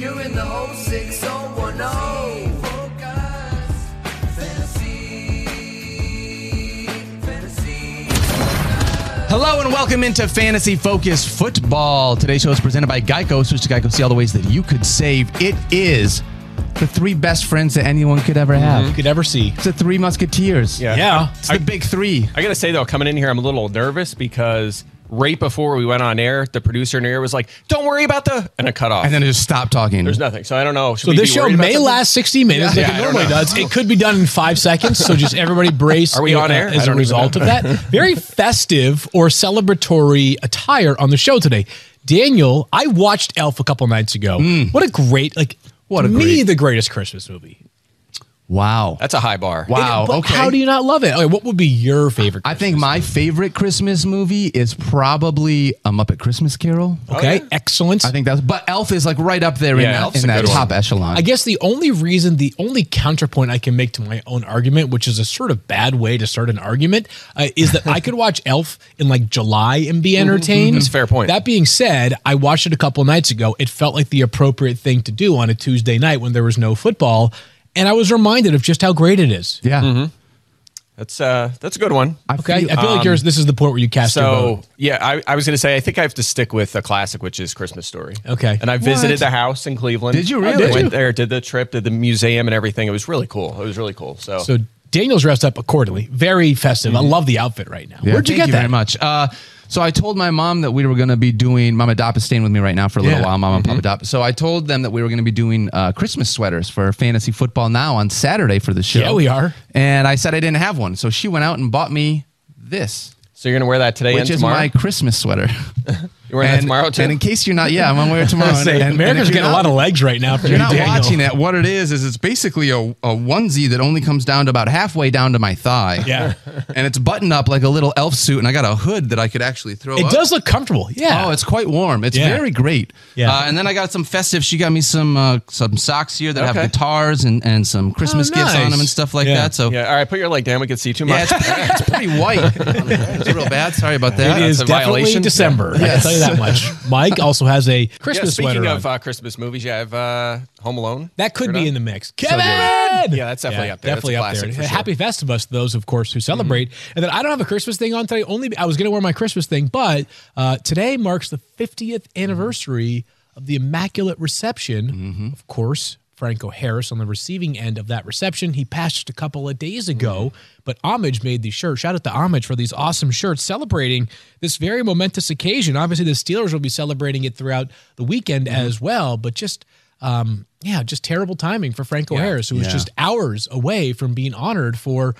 you're in the whole 6010. Focus, fantasy, fantasy. Hello and welcome into Fantasy Focus Football. Today's show is presented by Geico. Switch to Geico. See all the ways that you could save. It is the three best friends that anyone could ever have. you could ever see. It's the three musketeers. Yeah. Yeah. It's the big three. I gotta say though, coming in here, I'm a little nervous because right before we went on air, the producer in here was like, "Don't worry about the," and it cut off. And then it just stopped talking. There's nothing. So I don't know. Should So we this be show worried about may something? last 60 minutes Yeah, like I it don't normally know. does. It could be done in five seconds. So just everybody brace. Are we on uh, air? I As a don't even result of that, very festive or celebratory attire on the show today. Daniel, I watched Elf a couple nights ago. What a great, like, Hmm. What to a me, great- the greatest Christmas movie. Wow. That's a high bar. Wow. But okay. How do you not love it? Okay, what would be your favorite? I think my favorite Christmas movie is probably A Muppet Christmas Carol. Okay, excellent. I think that's, but Elf is like right up there in Yeah, that, Elf's in a that good one. top echelon. I guess the only reason, the only counterpoint I can make to my own argument, which is a sort of bad way to start an argument, uh, is that I could watch Elf in like July and be entertained. That's a fair point. That being said, I watched it a couple nights ago. It felt like the appropriate thing to do on a Tuesday night when there was no football. And I was reminded of just how great it is. yeah. That's uh, that's a good one. I Okay. feel- I feel like yours, this is the point where you cast your So vote. yeah, I, I was gonna say I think I have to stick with a classic, which is Christmas Story. Okay. And I visited What? the house in Cleveland. Did you really? I really? Went there, did the trip, did the museum and everything. It was really cool. It was really cool. So, So Daniel's dressed up accordingly. Very festive. I love the outfit right now. Yeah, Where'd you thank get that? very much. Uh, so I told my mom that we were going to be doing. Mama Dopp is staying with me right now for a little Yeah. while. Mama and Papa Dopp. So I told them that we were going to be doing uh, Christmas sweaters for fantasy football now on Saturday for the show. Yeah, we are. And I said I didn't have one, so she went out and bought me this, so you're gonna wear that today which is tomorrow. my Christmas sweater. You're wearing that and, tomorrow too. And in case you're not, yeah, I'm gonna wear it tomorrow. And- and- and America's if you're getting a lot of legs right now If you, you're not Daniel. watching it, what it is is it's basically a, a onesie that only comes down to about halfway down to my thigh. Yeah. and it's buttoned up like a little elf suit, and I got a hood that I could actually throw. It up. does look comfortable. Yeah. Oh, it's quite warm. It's Yeah. very great. Yeah. Uh, and then I got some festive. She got me some uh, some socks here that Okay. have guitars and, and some Christmas Oh, gifts on them and stuff like Yeah. that. So yeah. All right. Put your leg down. We can see too yeah, much. it's, it's pretty white. it's real bad. Sorry about that. It is a definitely violation. December. I can Yes. Tell you that much. Mike also has a Yeah, Christmas speaking sweater of on. uh, Christmas movies, you have uh, Home Alone. that could be on. in the mix. good. Kevin! Yeah, that's definitely up there. Definitely a up there. sure. Mm-hmm. Happy Festivus to those, of course, who celebrate. And then I don't have a Christmas thing on today. Only I was going to wear my Christmas thing, but uh, today marks the 50th anniversary of the Immaculate Reception. Mm-hmm. Of course, Franco Harris on the receiving end of that reception. He passed a couple of days ago, but Homage made these shirts. Shout out to Homage for these awesome shirts celebrating this very momentous occasion. Obviously, the Steelers will be celebrating it throughout the weekend Mm-hmm. as well, but just um, yeah, just terrible timing for Franco Yeah. Harris, who was Yeah. just hours away from being honored for.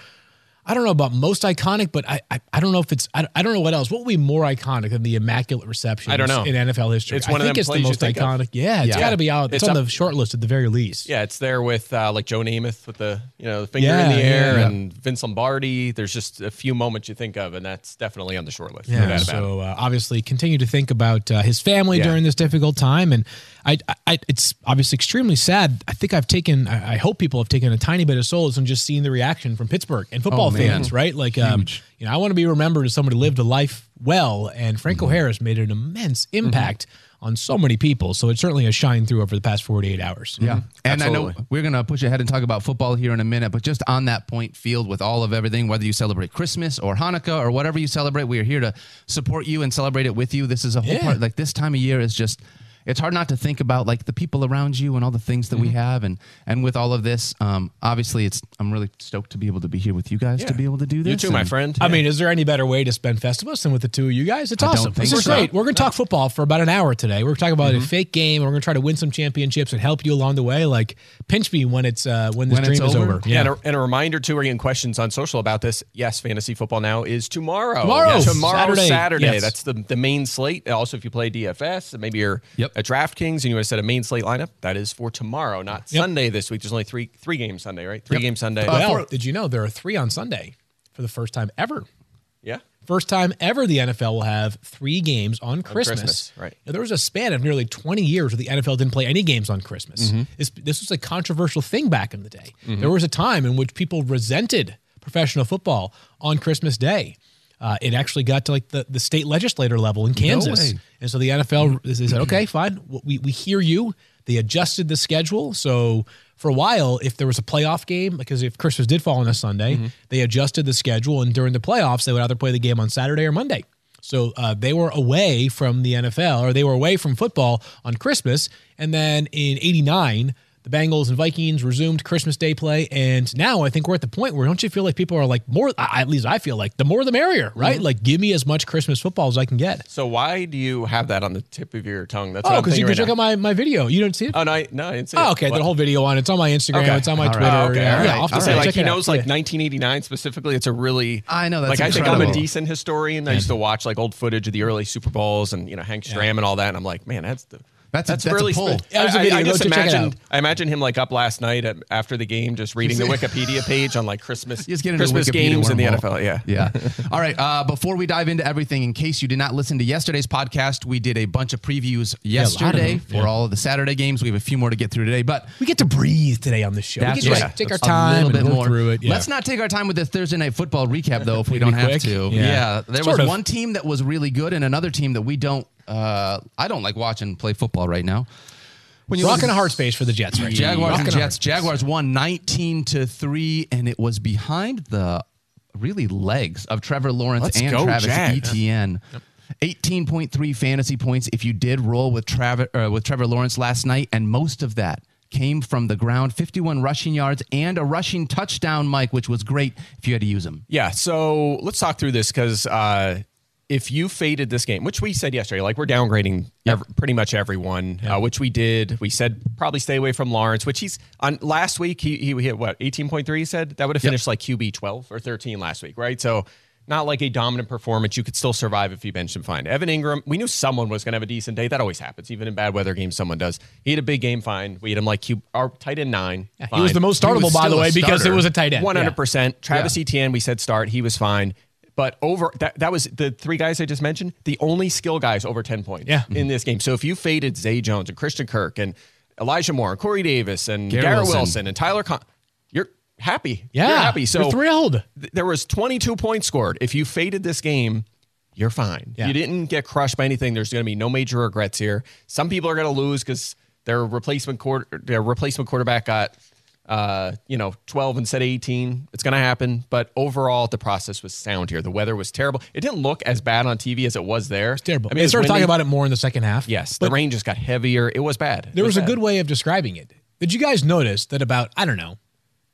I don't know about most iconic, but I I, I don't know if it's I, I don't know what else. What would be more iconic than the immaculate reception? I don't know. in NFL history. It's one I of think them it's the most of. iconic. Yeah, it's Yeah. got to be out. It's, It's on up- the short list at the very least. Yeah, it's there with uh, like Joe Namath with the you know the finger Yeah, in the air yeah. and Vince Lombardi. There's just a few moments you think of, and that's definitely on the short list. Yeah, it. so uh, obviously continue to think about uh, his family during this difficult time, and I, I, it's obviously extremely sad. I think I've taken, I, I hope people have taken a tiny bit of solace in just seeing the reaction from Pittsburgh and football Oh, fans, right? Like, um, you know, I want to be remembered as someone who lived a life well, and Franco Mm-hmm. Harris made an immense impact on so many people. So it certainly has shined through over the past forty eight hours. Yeah. And I know we're going to push ahead and talk about football here in a minute, but just on that point field with all of everything, whether you celebrate Christmas or Hanukkah or whatever you celebrate, we are here to support you and celebrate it with you. This is a whole Yeah. part, like this time of year is just. It's hard not to think about like the people around you and all the things that we have, and and with all of this, um, obviously, it's I'm really stoked to be able to be here with you guys to be able to do this. You too, my and- friend. I mean, is there any better way to spend Festivus than with the two of you guys? It's I awesome. This is so. great. We're going to talk football for about an hour today. We're talking about Mm-hmm. a fake game. We're going to try to win some championships and help you along the way. Like pinch me when it's uh, when this When dream is over. over. Yeah, and, a, and a reminder too, we're getting questions on social about this. Yes, fantasy football now is tomorrow. Tomorrow. Yes, tomorrow, Saturday. Saturday. Yes. That's the the main slate. Also, if you play DFS, maybe you're Yep. At DraftKings and you want to set a main slate lineup, that is for tomorrow, not Yep. Sunday this week. There's only three three games Sunday, right? Three Yep. games Sunday. Uh, well, did you know there are three on Sunday for the first time ever? yeah. First time ever the NFL will have three games on Christmas. Christmas, right. Now, there was a span of nearly 20 years where the NFL didn't play any games on Christmas. Mm-hmm. This, this was a controversial thing back in the day. There was a time in which people resented professional football on Christmas Day. Uh, it actually got to like the, the state legislator level in Kansas. way. And so the NFL they said, okay, fine, we, we hear you. They adjusted the schedule. So for a while, if there was a playoff game, because if Christmas did fall on a Sunday, they adjusted the schedule. And during the playoffs, they would either play the game on Saturday or Monday. So uh, they were away from the NFL or they were away from football on Christmas. And then in 89, the Bengals and Vikings resumed Christmas Day play. And now I think we're at the point where don't you feel like people are like, more, I- at least I feel like the more the merrier, right? Mm-hmm. Like, give me as much Christmas football as I can get. So why do you have that on the tip of your tongue? That's Oh, because you thinking can right check now. out my, my video. You don't see it? Oh no, I, no, I didn't see Oh, it. okay. The whole video on. It's on my Instagram. Okay. It's on my All right. Twitter. Oh, okay, yeah, all yeah, right. I'll to say, like check he it out. knows like Yeah. 1989 specifically. It's a really I know, that's like I think I'm a decent historian. I used to watch like old footage of the early Super Bowls and you know Hank Stram and all that. And I'm like, man, that's the That's a- that's a really pull. spe- Yeah, there's a I- I- video. I, Go just check it imagine. I imagine him like up last night at, after the game, just reading the Wikipedia page on like Christmas Just get into Christmas Wikipedia games in the wormhole. NFL. Yeah, Yeah. All right. Uh, before we dive into everything, in case you did not listen to yesterday's podcast, we did a bunch of previews lot of yesterday for Yeah. all of the Saturday games. We have a few more to get through today, but We get to breathe today on this show. that's we get to right. like, take our time A little bit more. through it. Yeah. Let's not take our time with this Thursday night football recap, though, if we don't have quick? to. Yeah. Yeah. There Sort was one team that was really good and another team that we don't. Uh, I don't like watching play football right now. When you Rocking look- a hard space for the Jets right now. Jaguars Rocking and Jets. Jaguars won 19 to 3, and it was behind the really legs of Trevor Lawrence Let's and go, Travis Jags. Etienne. 18.3 fantasy points if you did roll with Trevor uh, with Trevor Lawrence last night, and most of that came from the ground. 51 rushing yards and a rushing touchdown, Mike, which was great if you had to use them. Yeah, so let's talk through this because uh, if you faded this game, which we said yesterday, like we're downgrading ev- pretty much everyone, uh, which we did. We said probably stay away from Lawrence, which he's on last week. He, he hit what eighteen point three. He said that would have finished like QB twelve or thirteen last week, right? So not like a dominant performance. You could still survive if you bench him fine. Evan Engram, we knew someone was going to have a decent day. That always happens, even in bad weather games. Someone does. He had a big game, fine. We had him like Q, our tight end nine. He was the most startable, by the way, because it was a tight end. One hundred Yeah. percent. Travis Etienne, we said start. He was fine. But over that, that was the three guys I just mentioned, the only skill guys over 10 points Yeah. in this game. So if you faded Zay Jones and Christian Kirk and Elijah Moore and Corey Davis and Garrett Wilson. Wilson. and Tyler Con, you're happy. Yeah. You're happy. So You're thrilled. th- there was 22 points scored. If you faded this game, you're fine. Yeah. You didn't get crushed by anything. There's going to be no major regrets here. Some people are going to lose because their replacement quarter, their replacement quarterback got, uh, you know, 12 instead of 18. It's going to happen. But overall, the process was sound here. The weather was terrible. It didn't look as bad on TV as it was there. It's Terrible. I mean, they started talking about it more in the second half. Yes, the rain just got heavier. It was bad. It there was a bad. good way of describing it. Did you guys notice that about, I don't know,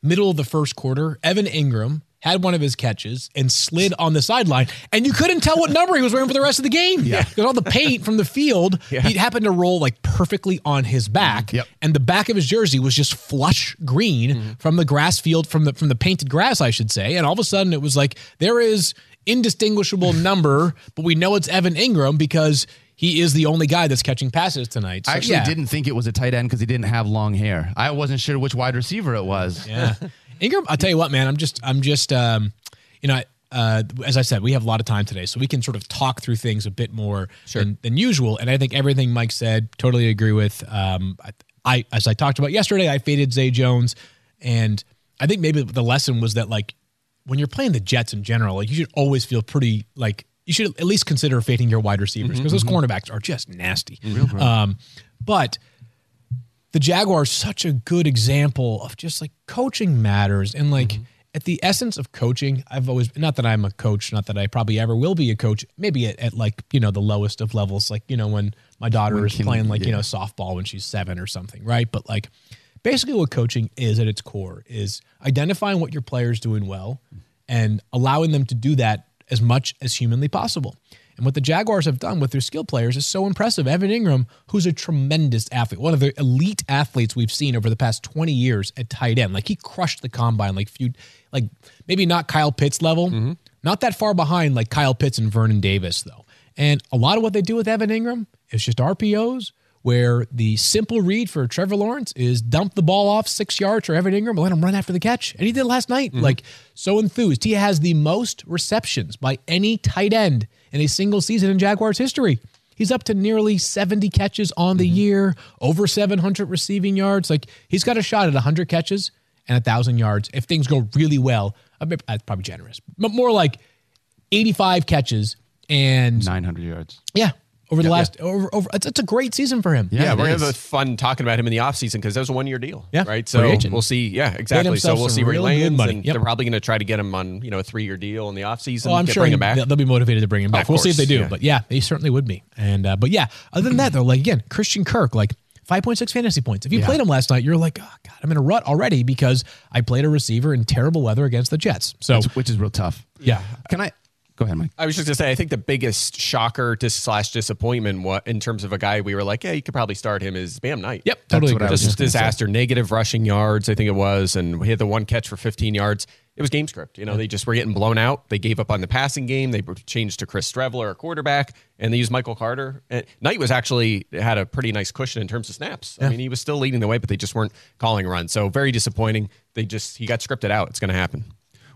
middle of the first quarter, Evan Engram had one of his catches and slid on the sideline, and you couldn't tell what number he was wearing for the rest of the game. Yeah. Because all the paint from the field, he happened to roll like perfectly on his back. Yep. And the back of his jersey was just flush green mm-hmm. from the grass field, from the from the painted grass, I should say. And all of a sudden it was like there is indistinguishable number, but we know it's Evan Engram because he is the only guy that's catching passes tonight. So, I actually yeah. didn't think it was a tight end because he didn't have long hair. I wasn't sure which wide receiver it was. Yeah. Engram, I'll tell you what, man, I'm just, I'm just, um, you know, uh, as I said, we have a lot of time today, so we can sort of talk through things a bit more than, than usual. And I think everything Mike said, totally agree with. Um, I, I, as I talked about yesterday, I faded Zay Jones, and I think maybe the lesson was that like when you're playing the Jets in general, like you should always feel pretty like you should at least consider fading your wide receivers because those cornerbacks are just nasty. Um, but the Jaguars such a good example of just like coaching matters and like mm-hmm. at the essence of coaching I've always not that I'm a coach not that I probably ever will be a coach maybe at, at like you know the lowest of levels like you know when my daughter is can- playing like you know softball when she's 7 or something right? But like basically what coaching is at its core is identifying what your players doing well mm-hmm. and allowing them to do that as much as humanly possible and what the Jaguars have done with their skill players is so impressive. Evan Engram, who's a tremendous athlete, one of the elite athletes we've seen over the past 20 years at tight end. Like he crushed the combine, like few, like maybe not Kyle Pitts level, mm-hmm. not that far behind like Kyle Pitts and Vernon Davis though. And a lot of what they do with Evan Engram is just RPOs, where the simple read for Trevor Lawrence is dump the ball off six yards for Evan Engram, let him run after the catch. And he did last night. Mm-hmm. Like so enthused. He has the most receptions by any tight end in a single season in Jaguars history. He's up to nearly 70 catches on the mm-hmm. year, over 700 receiving yards. Like he's got a shot at 100 catches and 1,000 yards if things go really well. I mean, That's probably generous, but more like 85 catches and 900 yards. yeah, over the last over over it's, it's a great season for him. Yeah, Yeah, we're gonna have fun talking about him in the offseason because that was a one year deal. Yeah, Right. So we'll see. Yeah, exactly. So we'll see where he lands. money. And Yep. they're probably going to try to get him on, you know, a three year deal in the offseason. Well, I'm get, sure bring him back. they'll, they'll be motivated to bring him back. Of we'll see if they do, yeah. but yeah, they certainly would be. And uh, but yeah, other than that, though, like again, Christian Kirk, like 5.6 fantasy points. If you Yeah. played him last night, you're like, oh god, I'm in a rut already because I played a receiver in terrible weather against the Jets. So Which, which is real tough. yeah, Can I go ahead, Mike? I was just gonna say, I think the biggest shocker dis- slash disappointment, what in terms of a guy we were like, yeah, you could probably start him is Bam Knight. yep, totally. what I was just just say. disaster. Negative rushing yards, I think it was, and we had the one catch for 15 yards. It was game script. You know, they just were getting blown out. They gave up on the passing game. They changed to Chris Streveler, a quarterback, and they used Michael Carter. And Knight was actually had a pretty nice cushion in terms of snaps. I mean, he was still leading the way, but they just weren't calling runs. So very disappointing. They just he got scripted out. It's going to happen.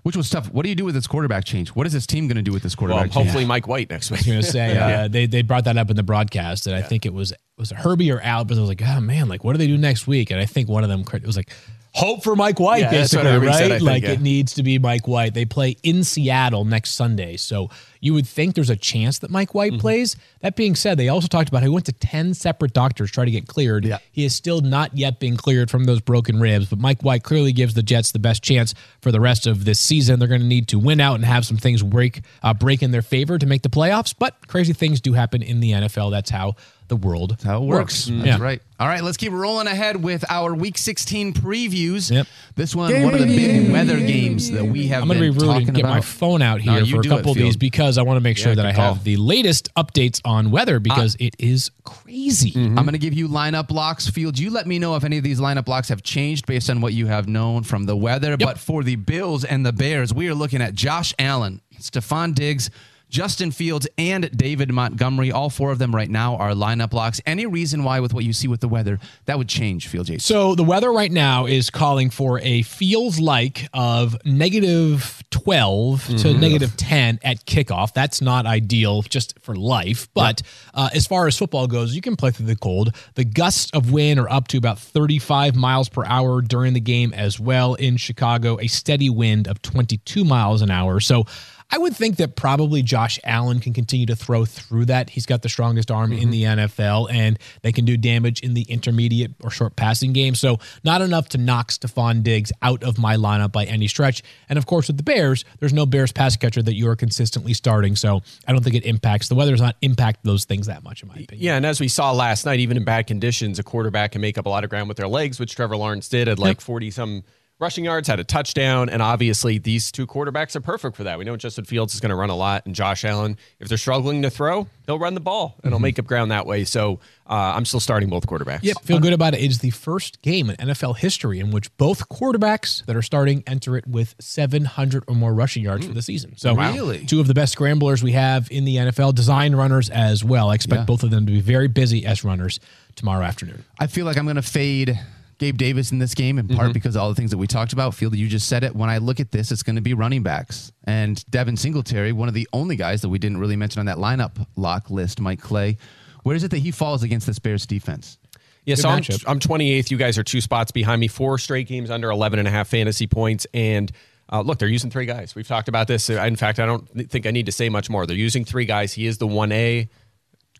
Which was tough. What do you do with this quarterback change? What is this team going to do with this Well, quarterback change? hopefully Mike White next week. I was gonna say uh, they they brought that up in the broadcast, and I think it was was it Herbie or Al, but I was like, oh man, like what do they do next week? And I think one of them it was like hope for Mike White, Yeah, basically, right? said, I think, like yeah. it needs to be Mike White. They play in Seattle next Sunday, so you would think there's a chance that Mike White Mm-hmm. plays. That being said, they also talked about how he went to ten separate doctors to try to get cleared. Yeah. He is still not yet being cleared from those broken ribs, but Mike White clearly gives the Jets the best chance for the rest of this season. They're going to need to win out and have some things break uh, break in their favor to make the playoffs. But crazy things do happen in the NFL. That's how the world That's how it works. Mm. That's Yeah. right. All right, let's keep rolling ahead with our Week 16 previews. Yep. This one, one of the big weather games that we have I'm going to be rude and get about. my phone out here you for a do it, couple of these because I want to make sure Yeah, that I good have the latest updates on weather because ah. it is crazy. Mm-hmm. Mm-hmm. I'm going to give you lineup blocks. Field, you let me know if any of these lineup blocks have changed based on what you have known from the weather. But for the Bills and the Bears, we are looking at Josh Allen, Stefon Diggs, Justin Fields, and David Montgomery. All four of them right now are lineup locks. Any reason why, with what you see with the weather, that would change, Field Jason? So the weather right now is calling for a feels like of negative 12 to Mm-hmm. negative 10 at kickoff. That's not ideal just for life. But uh, as far as football goes, you can play through the cold. The gusts of wind are up to about 35 miles per hour during the game as well in Chicago, a steady wind of 22 miles an hour. So I would think that probably Josh Allen can continue to throw through that. He's got the strongest arm in mm-hmm. the NFL, and they can do damage in the intermediate or short passing game. So, not enough to knock Stefon Diggs out of my lineup by any stretch. And of course, with the Bears, there's no Bears pass catcher that you are consistently starting. So, I don't think it impacts the weather does not impact those things that much, in my opinion. Yeah, and as we saw last night, even in bad conditions, a quarterback can make up a lot of ground with their legs, which Trevor Lawrence did at like 40 some rushing yards, had a touchdown, and obviously these two quarterbacks are perfect for that. We know Justin Fields is going to run a lot, and Josh Allen, if they're struggling to throw, he'll run the ball and he'll make up ground that way. So uh, I'm still starting both quarterbacks. Yep, feel good about it. It is the first game in NFL history in which both quarterbacks that are starting enter it with 700 or more rushing yards for the season. So, Really? two of the best scramblers we have in the NFL, design runners as well. I expect Yeah. both of them to be very busy as runners tomorrow afternoon. I feel like I'm going to fade Gabe Davis in this game in part because of all the things that we talked about. Field, you just said it. When I look at this, it's going to be running backs and Devin Singletary, one of the only guys that we didn't really mention on that lineup lock list. Mike Clay, where is it that he falls against this Bears defense? Yeah, Good so I'm. I'm 28th. You guys are two spots behind me. Four straight games under 11 and a half fantasy points. And uh, look, they're using three guys. We've talked about this. In fact, I don't think I need to say much more. They're using three guys. He is the 1A,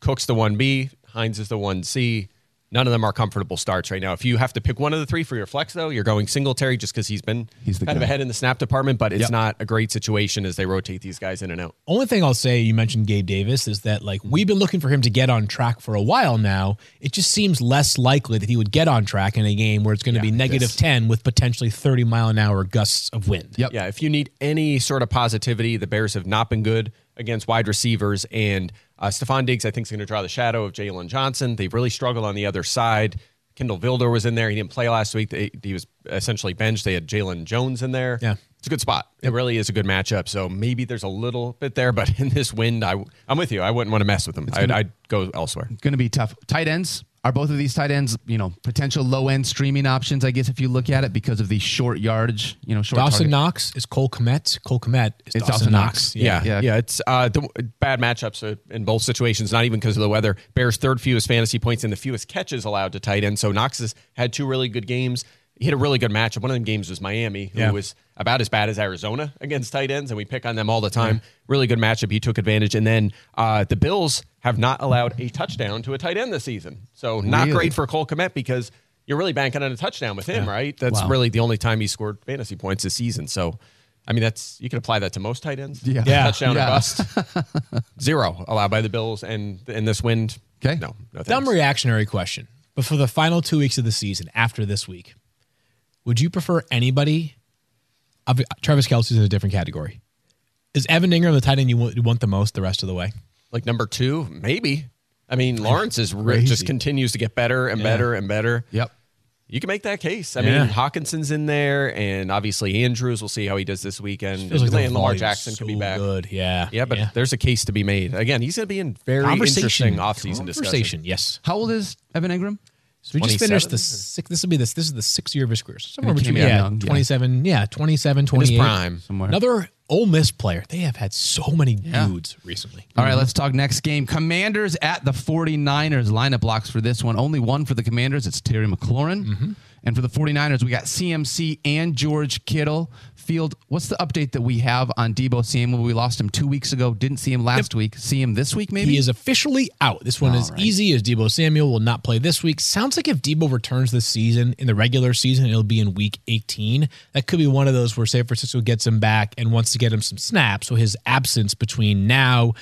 Cook's the 1B, Hines is the 1C. None of them are comfortable starts right now. If you have to pick one of the three for your flex, though, you're going Singletary just because he's been He's the kind of guy. ahead in the snap department, but it's Yep. not a great situation as they rotate these guys in and out. Only thing I'll say, you mentioned Gabe Davis, is that like we've been looking for him to get on track for a while now. It just seems less likely that he would get on track in a game where it's going to be 10 with potentially 30 mile an hour gusts of wind. Yep. Yeah, if you need any sort of positivity, the Bears have not been good against wide receivers. And uh, Diggs, I think, is going to draw the shadow of Jaylon Johnson. They've really struggled on the other side. Kindle Vildor was in there. He didn't play last week. He was essentially benched. They had Jaylon Jones in there. Yeah. It's a good spot. It really is a good matchup. So maybe there's a little bit there, but in this wind, I, I'm with you. I wouldn't want to mess with them. I'd, I'd go elsewhere. It's Going to be tough. Tight ends. Are both of these tight ends, you know, potential low end streaming options? I guess if you look at it because of the short yardage, you know, short Dawson target. Knox is Cole Kmet. Cole Kmet is It's Dawson, Dawson Knox. Knox. Yeah, Yeah. yeah, It's uh, the bad matchups uh, in both situations. Not even because of the weather. Bears third fewest fantasy points and the fewest catches allowed to tight end. So Knox has had two really good games. He had a really good matchup. One of them games was Miami, who Yeah. was about as bad as Arizona against tight ends, and we pick on them all the time. Really good matchup. He took advantage. And then uh, the Bills have not allowed a touchdown to a tight end this season. So not Really? great for Cole Kmet because you're really banking on a touchdown with him, right? That's Wow. really the only time he scored fantasy points this season. So, I mean, that's you can apply that to most tight ends. Yeah. Yeah. touchdown Yeah. or bust. Zero allowed by the Bills, and in this wind, Okay. no, no Dumb reactionary question. But for the final two weeks of the season, after this week, would you prefer anybody? ob- Travis Kelce's in a different category. Is Evan Engram the tight end you want, you want the most the rest of the way? Like number two, maybe. I mean, Lawrence is re- Crazy. just continues to get better and better and better. Yep. You can make that case. I Yeah. mean, Hockenson's in there, and obviously Andrews. We'll see how he does this weekend. Feels like the and Lamar volume's Jackson could be back. Good, yeah, Yeah, but there's a case to be made. Again, he's going to be in very conversation, interesting offseason discussion. conversation. Yes. How old is Evan Engram? So we just finished the six. This will be this. This is the sixth year of his career. So somewhere between yeah, young, yeah. 27, yeah, 27, 28. prime. Somewhere. Another Ole Miss player. They have had so many dudes recently. All right, let's talk next game. Commanders at the 49ers. Lineup blocks for this one. Only one for the Commanders. It's Terry McLaurin. Mm-hmm. And for the 49ers, we got CMC and George Kittle. Field, what's the update that we have on Debo Samuel? We lost him two weeks ago. Didn't see him last week. See him this week, maybe? He is officially out. This one is right. easy as Debo Samuel will not play this week. Sounds like if Debo returns this season in the regular season, it'll be in week 18. That could be one of those where San Francisco gets him back and wants to get him some snaps. So his absence between now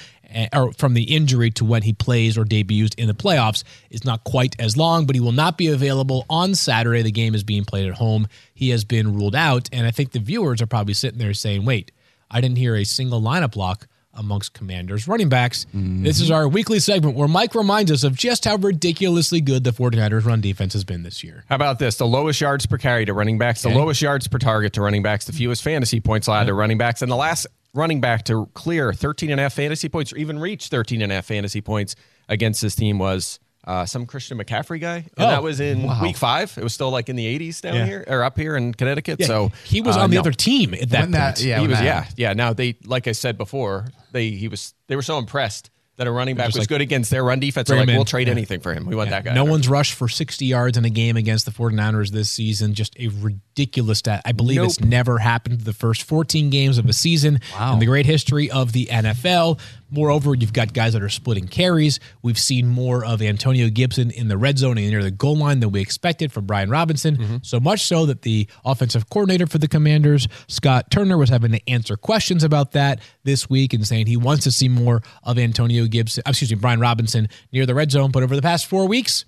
or from the injury to when he plays or debuts in the playoffs is not quite as long, but he will not be available on Saturday. The game is being played at home. He has been ruled out. And I think the viewers are probably sitting there saying, wait, I didn't hear a single lineup block amongst commanders running backs. Mm-hmm. This is our weekly segment where Mike reminds us of just how ridiculously good the 49ers run defense has been this year. How about this? The lowest yards per carry to running backs, the lowest yards per target to running backs, the fewest fantasy points allowed to running backs, and the last running back to clear 13 and a half fantasy points or even reach 13 and a half fantasy points against this team was uh, some Christian McCaffrey guy. And Oh, that was in week five. It was still like in the 80s down Yeah. here or up here in Connecticut. Yeah, so he was uh, on the no. other team at that When that- point. yeah, he was, that yeah, yeah. Now they, like I said before, they he was they were so impressed that a running back was like, good against their run defense. They're like, we'll trade Yeah. anything for him. We want that guy. No one's rushed for 60 yards in a game against the 49ers this season. Just a ridiculous stat. I believe it's never happened the first 14 games of a season in the great history of the NFL. Moreover, you've got guys that are splitting carries. We've seen more of Antonio Gibson in the red zone and near the goal line than we expected from Brian Robinson. Mm-hmm. So much so that the offensive coordinator for the Commanders, Scott Turner, was having to answer questions about that this week and saying he wants to see more of Antonio Gibson, excuse me, Brian Robinson near the red zone. But over the past four weeks,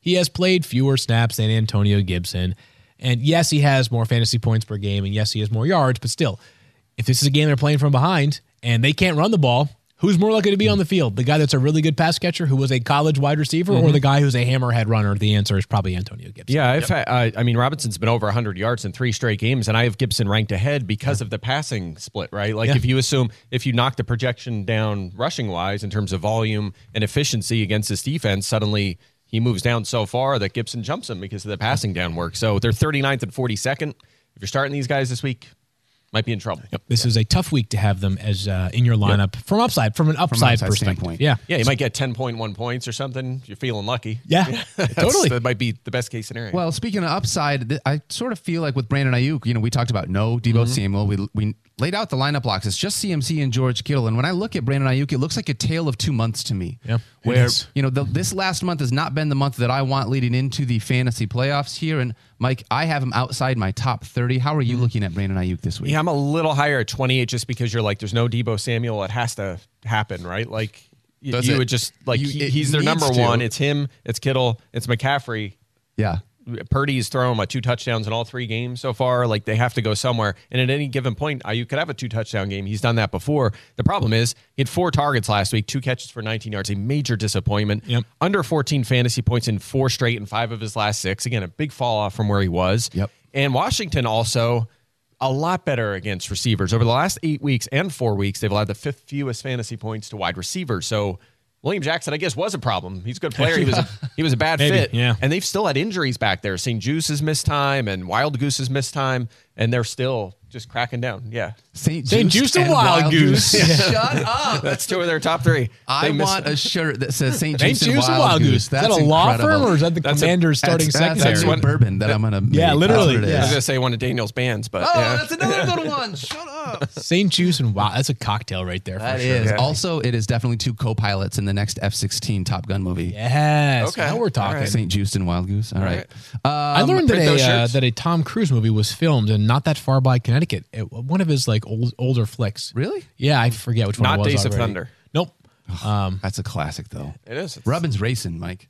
he has played fewer snaps than Antonio Gibson. And yes, he has more fantasy points per game. And yes, he has more yards. But still, if this is a game they're playing from behind and they can't run the ball, who's more likely to be on the field? The guy that's a really good pass catcher who was a college wide receiver or the guy who's a hammerhead runner? The answer is probably Antonio Gibson. Yeah, I've had, uh, I mean Robinson's been over 100 yards in three straight games, and I have Gibson ranked ahead because of the passing split. Right, like Yeah. if you assume if you knock the projection down rushing wise in terms of volume and efficiency against this defense, suddenly he moves down so far that Gibson jumps him because of the passing down work. So they're 39th and 42nd. If you're starting these guys this week, might be in trouble. This is a tough week to have them as uh, in your lineup from upside, from an upside, upside perspective. standpoint. Yeah. Yeah, you might get 10.1 points or something. If you're feeling lucky. Yeah, That's- totally. That might be the best case scenario. Well, speaking of upside, I sort of feel like with Brandon Aiyuk, you know, we talked about no Debo Samuel. We, we laid out the lineup blocks. It's just CMC and George Kittle. And when I look at Brandon Aiyuk, it looks like a tale of two months to me. Yeah, it Where, is. you know, the, this last month has not been the month that I want leading into the fantasy playoffs here. And Mike, I have him outside my top 30. How are you mm-hmm. looking at Brandon Aiyuk this week? Yeah, I'm a little higher at 28 just because you're like, there's no Debo Samuel. It has to happen, right? Like, y- Does you it? would just, like, You- he- he's their number to. one. It's him, it's Kittle, it's McCaffrey. Yeah. Purdy's thrown what two touchdowns in all three games so far. Like they have to go somewhere. And at any given point, uh, you could have a two touchdown game. He's done that before. The problem is he had four targets last week, two catches for 19 yards, a major disappointment. Yep. Under 14 fantasy points in four straight and five of his last six. Again, a big fall off from where he was. Yep. And Washington also a lot better against receivers over the last eight weeks and four weeks. They've allowed the fifth fewest fantasy points to wide receivers. So. William Jackson, I guess, was a problem. He's a good player. He was a, he was a bad Maybe, fit. yeah. And they've still had injuries back there. St. Juice has missed time and Wild Goose has missed time, and they're still just cracking down. Yeah, St. St. Juice and Wild Goose. Shut up. that's two of their top three. I They missed- want a shirt that says St. St. Juice and Juice and Wild, Goose. Is that That's a law incredible. firm or is that the That's a- commander's starting that's, that's, secondary? that's bourbon that I'm gonna. Make. Yeah, literally, That's what it yeah. I was gonna say one of Daniel's bands, but Oh, yeah. that's another good one. Shut up. St. Juice and Wild. That's a cocktail right there. That for sure. is. Yeah. Also, it is definitely two co-pilots in the next F-16 Top Gun movie. Yes. Okay. Now we're talking. All right. St. Juice and Wild Goose. All right. I learned that print a uh, shirts. that a Tom Cruise movie was filmed and not that far by Connecticut. It- one of his like old, older flicks. Really? Yeah, I forget which one. Not it was Days of already. Thunder. Nope. Um, That's a classic, though. It is. It's Robin's racing, Mike.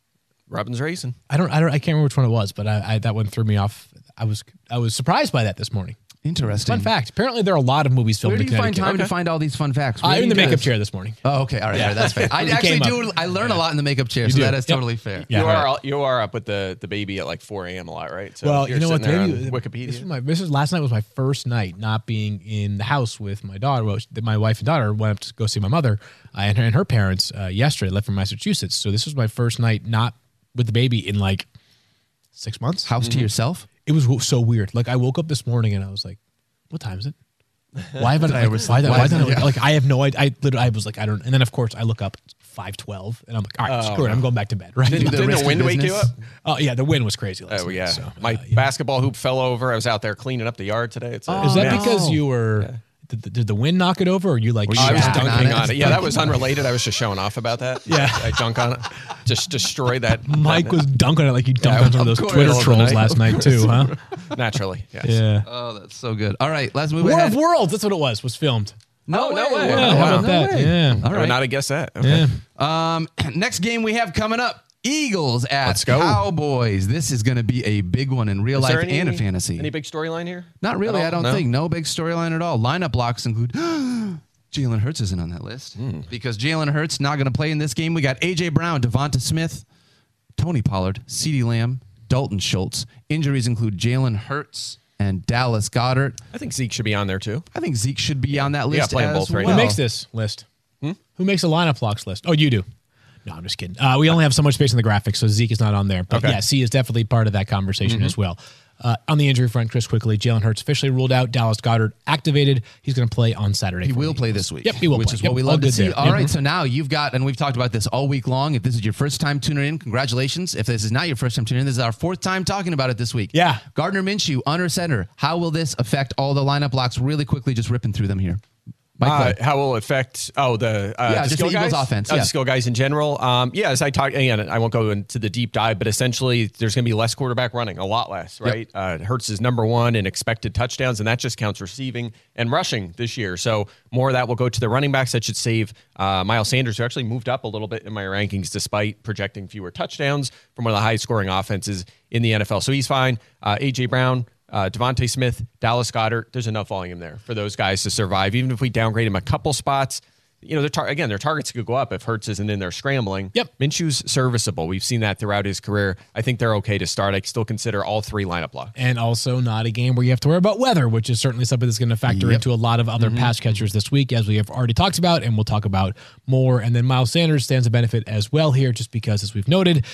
Robin's racing. I don't. I don't. I can't remember which one it was, but I, I that one threw me off. I was I was surprised by that this morning. Interesting. Fun fact. Apparently, there are a lot of movies filmed Where do in you find Connecticut. time to find all these fun facts? I'm do in the you makeup guys- chair this morning. Oh, okay. All right. all right, that's fair. I It actually came do. up. I learn a lot in the makeup chair, so do. that is Yep. totally fair. Yeah. you all are right. you are up with the the baby at like 4 a.m. a lot, right? So well, you're you know what? sitting there Maybe on This Wikipedia. my this was last night was my first night not being in the house with my daughter. Well, my wife and daughter went up to go see my mother uh, and, her, and her parents uh, yesterday. Left from Massachusetts, so this was my first night not with the baby in like six months. House to yourself. It was so weird. Like I woke up this morning and I was like, "What time is it? Why haven't I? Like, why, why, why don't it- I- like I have no idea. I literally I was like I don't. And then of course I look up five twelve and I'm like, all right, screw it. I'm going back to bed. Right? Didn't, the didn't the wind wake you up? oh yeah, the wind was crazy. Last Oh night, yeah, So, my uh, yeah. basketball hoop fell over. I was out there cleaning up the yard today. It's a, Is that Oh, because you were? Did, the- did the wind knock it over, or you like? Were you I was Yeah. dunking on on it. it. Yeah, that was unrelated. I was just showing off about that. Yeah. I dunk on it. Just destroy that. Mike that- was dunking it like you dunked Yeah, on some of of those course. Twitter Middle of the trolls night. last night too, huh? naturally. Yes. Yeah. Oh, that's so good. All right, let's move War ahead. of Worlds. That's what it was. Was filmed. No, no way. Yeah, Oh, how wow. about that? way. Yeah. All I would not have guessed that. Okay. Yeah. Um, next game we have coming up: Eagles at Cowboys. This is going to be a big one in real Is life any, and a fantasy. Any big storyline here? Not really. I don't No? think. No big storyline at all. Lineup blocks include Jalen Hurts isn't on that list hmm. because Jalen Hurts not going to play in this game. We got AJ Brown, DeVonta Smith, Tony Pollard, CeeDee Lamb, Dalton Schultz. Injuries include Jalen Hurts and Dallas Goedert. I think Zeke should be on there too. I think Zeke should be on that list. Yeah, list playing as both right well. Who makes this list? Hmm? Who makes a lineup blocks list? Oh, you do. No, I'm just kidding. Uh, we only have so much space in the graphics, so Zeke is not on there. But Okay. yeah, C is definitely part of that conversation as well. Uh, on the injury front, Chris quickly, Jalen Hurts officially ruled out. Dallas Goedert activated. He's going to play on Saturday. He will play this week. Yep, he will Which play. is Yep, what we love to see. there. All Yep. right, so now you've got, and we've talked about this all week long. If this is your first time tuning in, congratulations. If this is not your first time tuning in, this is our fourth time talking about it this week. Yeah. Gardner Minshew, under center. How will this affect all the lineup blocks? Really quickly, just ripping through them here. Uh, how will it affect? Oh, the uh, Yeah, the skill the Eagles guys? offense, Oh, yeah. skill guys in general. Um, yeah, as I talk again, I won't go into the deep dive, but essentially, there's going to be less quarterback running, a lot less, right? Uh, Hurts is number one in expected touchdowns, and that just counts receiving and rushing this year. So more of that will go to the running backs. That should save uh, Miles Sanders, who actually moved up a little bit in my rankings, despite projecting fewer touchdowns from one of the highest scoring offenses in the NFL. So he's fine. Uh, AJ Brown uh, DeVonta Smith, Dallas Goedert. There's enough volume there for those guys to survive. Even if we downgrade them a couple spots, you know, their tar- again, their targets could go up if Hurts isn't in there scrambling. Yep. Minshew's serviceable. We've seen that throughout his career. I think they're okay to start. I still consider all three lineup blocks. and also not a game where you have to worry about weather, which is certainly something that's going to factor into a lot of other pass catchers this week, as we have already talked about, and we'll talk about more. And then Miles Sanders stands to benefit as well here, just because, as we've noted,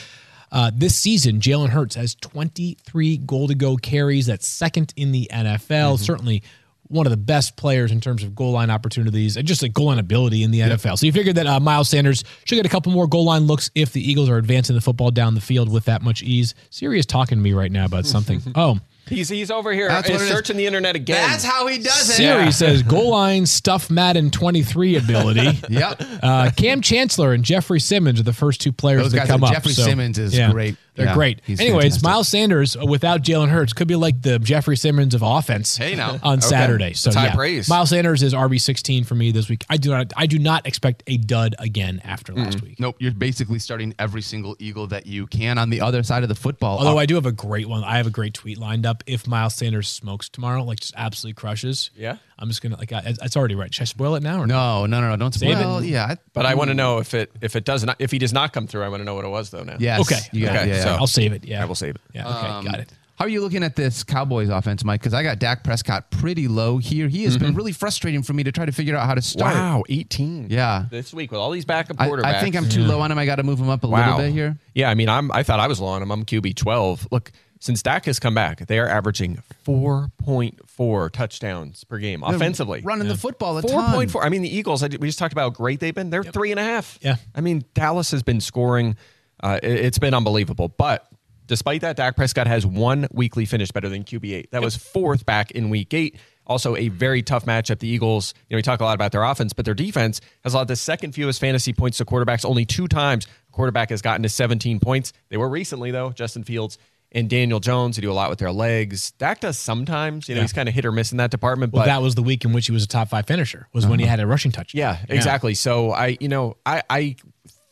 uh, this season Jalen Hurts has 23 goal to go carries. That's second in the NFL. Certainly. One of the best players in terms of goal line opportunities and just a goal line ability in the NFL. So you figured that uh, Miles Sanders should get a couple more goal line looks if the Eagles are advancing the football down the field with that much ease. Siri is talking to me right now about something. oh, He's he's over here That's what it is. searching the internet again. That's how he does it. Siri Yeah. says goal line stuff Madden 23 ability. Yep. Uh, Kam Chancellor and Jeffrey Simmons are the first two players Those that guys come are- up. Jeffrey so, Simmons is great. They're Yeah, great. Anyways, fantastic. Miles Sanders uh, without Jalen Hurts could be like the Jeffrey Simmons of offense. Hey, now. on Okay. Saturday. So That's high yeah, praise. Miles Sanders is RB 16 for me this week. I do not. I do not expect a dud again after last week. Nope, you're basically starting every single Eagle that you can on the other side of the football. Although Uh, I do have a great one. I have a great tweet lined up. If Miles Sanders smokes tomorrow, like just absolutely crushes. Yeah. I'm just gonna like. I, it's already right. Should I spoil it now or no, no, no, no, don't Save it. Yeah, I- but I want to mm. know if it if it does not if he does not come through. I want to know what it was though. Now. yes. Okay. You got it, yeah, so- I'll save it. Yeah, I will save it. Yeah. Okay. Um, got it. How are you looking at this Cowboys offense, Mike? Because I got Dak Prescott pretty low here. He has been mm-hmm. really frustrating for me to try to figure out how to start. Wow, 18. Yeah. This week with all these backup I, quarterbacks. I think I'm too low mm. on him. I got to move him up a little bit here. Yeah, I mean, I'm. I thought I was low on him. I'm QB 12. Look, since Dak has come back, they are averaging 4.4 touchdowns per game offensively. running the football a Four ton. point four. I mean, the Eagles. I, we just talked about how great they've been. They're three and a half. Yeah. I mean, Dallas has been scoring. Uh, it, has been unbelievable. But despite that, Dak Prescott has one weekly finish better than QB eight. That was fourth back in week eight. Also, a very tough matchup. The Eagles. You know, we talk a lot about their offense, but their defense has allowed the second fewest fantasy points to quarterbacks. Only two times a quarterback has gotten to 17 points. They were recently though. Justin Fields. And Daniel Jones, who do a lot with their legs. Dak does sometimes. You know, Yeah. he's kind of hit or miss in that department. Well, but that was the week in which he was a top five finisher. Was when he had a rushing touchdown. yeah, exactly. So I, you know, I, I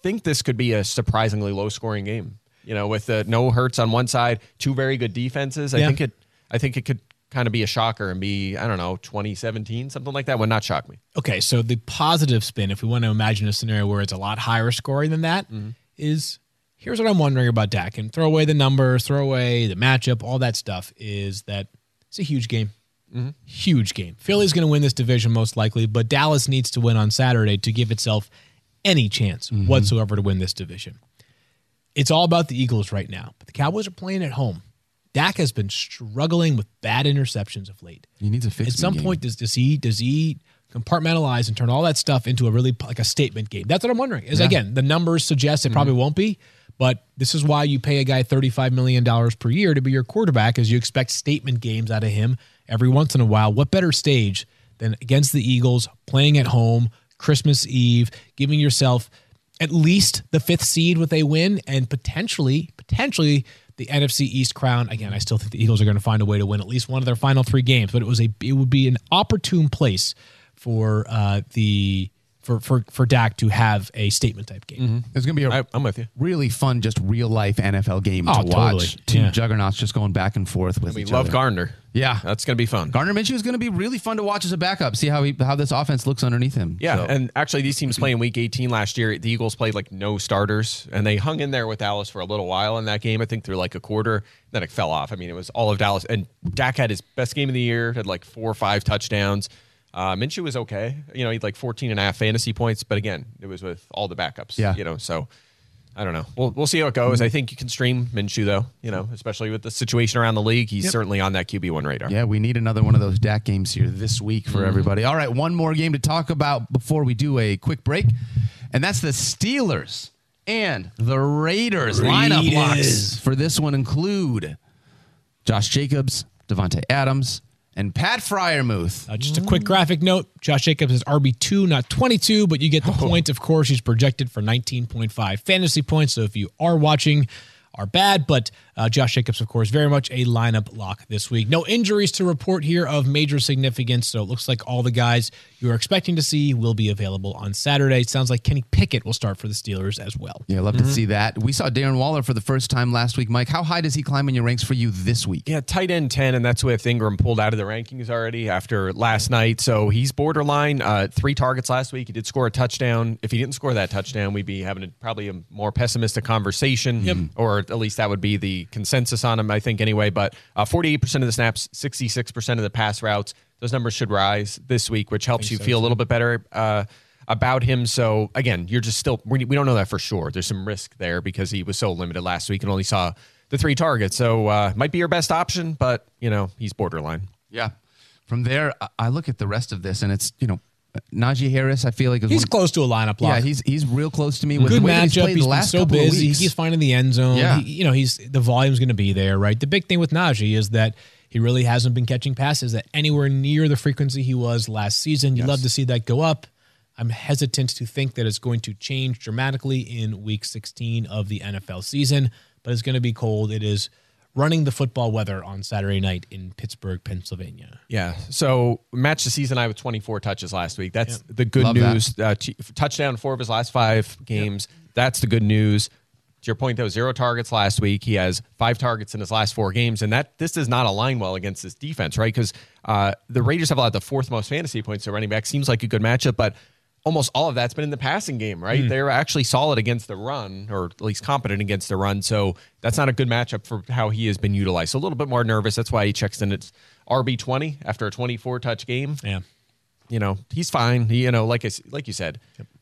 think this could be a surprisingly low scoring game. You know, with uh, no hurts on one side, two very good defenses. I Yeah. think it, I think it could kind of be a shocker and be, I don't know, 2017, something like that would not shock me. Okay, so the positive spin, if we want to imagine a scenario where it's a lot higher scoring than that, is here's what I'm wondering about Dak. And throw away the numbers, throw away the matchup, all that stuff. Is that it's a huge game, mm-hmm. huge game. Philly's going to win this division most likely, but Dallas needs to win on Saturday to give itself any chance mm-hmm. whatsoever to win this division. It's all about the Eagles right now, but the Cowboys are playing at home. Dak has been struggling with bad interceptions of late. He needs a fix. At some game. point, does, does he does he compartmentalize and turn all that stuff into a really like a statement game? That's what I'm wondering. Is again, the numbers suggest it mm-hmm. probably won't be, but this is why you pay a guy 35 million dollars per year to be your quarterback, as you expect statement games out of him every once in a while. What better stage than against the Eagles, playing at home, Christmas Eve, giving yourself at least the fifth seed with a win and potentially potentially the NFC East crown. Again, I still think the Eagles are going to find a way to win at least one of their final three games, but it was a it would be an opportune place for uh, the for for for Dak to have a statement type game. Mm-hmm. It's gonna be a I, I'm with you. really fun, just real life NFL game Oh, to totally. watch. Two Yeah. juggernauts just going back and forth with We each love other. Gardner. Yeah. That's going to be fun. Gardner Minshew is going to be really fun to watch as a backup. See how he how this offense looks underneath him. Yeah, So- and actually, these teams playing Week 18 last year. The Eagles played like no starters, and they hung in there with Dallas for a little while in that game. I think through like a quarter, then it fell off. I mean, it was all of Dallas, and Dak had his best game of the year. Had like four or five touchdowns. Uh, Minshew was okay. You know, he had like 14 and a half fantasy points, but again, it was with all the backups. Yeah. you know, so. I don't know. We'll we'll see how it goes. I think you can stream Minshew though. You know, especially with the situation around the league, he's certainly on that QB one radar. Yeah, we need another one of those Dak games here this week for everybody. All right, one more game to talk about before we do a quick break, and that's the Steelers and the Raiders, lineup locks for this one include Josh Jacobs, Davante Adams, and Pat Freiermuth. Uh, just a quick graphic note: Josh Jacobs is RB two, not twenty two, but you get the point. Of course, he's projected for nineteen point five fantasy points. So if you are watching, are bad, but uh, Josh Jacobs, of course, very much a lineup lock this week. No injuries to report here of major significance. So it looks like all the guys you are expecting to see will be available on Saturday. It sounds like Kenny Pickett will start for the Steelers as well. Yeah, love to see that. We saw Darren Waller for the first time last week. Mike, how high does he climb in your ranks for you this week? Yeah, tight end 10, and that's with Engram pulled out of the rankings already after last night. So he's borderline. Uh, three targets last week. He did score a touchdown. If he didn't score that touchdown, we'd be having a, probably a more pessimistic conversation, or at least that would be the consensus on him, I think, anyway. But uh, 48% of the snaps, 66% of the pass routes. Those numbers should rise this week, which helps you feel a little bit better. Uh, about him. So again, you're just still we, we don't know that for sure. There's some risk there because he was so limited last week and only saw the three targets. So uh, might be your best option, but you know he's borderline. Yeah. From there, I- I look at the rest of this, and it's you know, Najee Harris. I feel like is He's one- close to a lineup lock. Yeah, he's he's real close to me with good the way that he's played He's the last so couple of busy. weeks. He's finding the end zone. Yeah. He- you know, he's the volume's going to be there, right? The big thing with Najee is that he really hasn't been catching passes at anywhere near the frequency he was last season. You would love to see that go up. I'm hesitant to think that it's going to change dramatically in Week 16 of the NFL season, but it's going to be cold. It is running the football weather on Saturday night in Pittsburgh, Pennsylvania. Yeah. So match the season I with 24 touches last week. That's the good Love news. Uh, t- touchdown four of his last five games. That's the good news. To your point, though, zero targets last week. He has five targets in his last four games, and that this does not align well against this defense, right? Because uh, the Raiders have allowed the fourth most fantasy points to running back. Seems like a good matchup, but almost all of that's been in the passing game, right? Hmm. They're actually solid against the run, or at least competent against the run. So that's not a good matchup for how he has been utilized. So a little bit more nervous. That's why he checks in at RB twenty after a twenty four touch game Yeah. you know he's fine. He, you know, like I, like you said,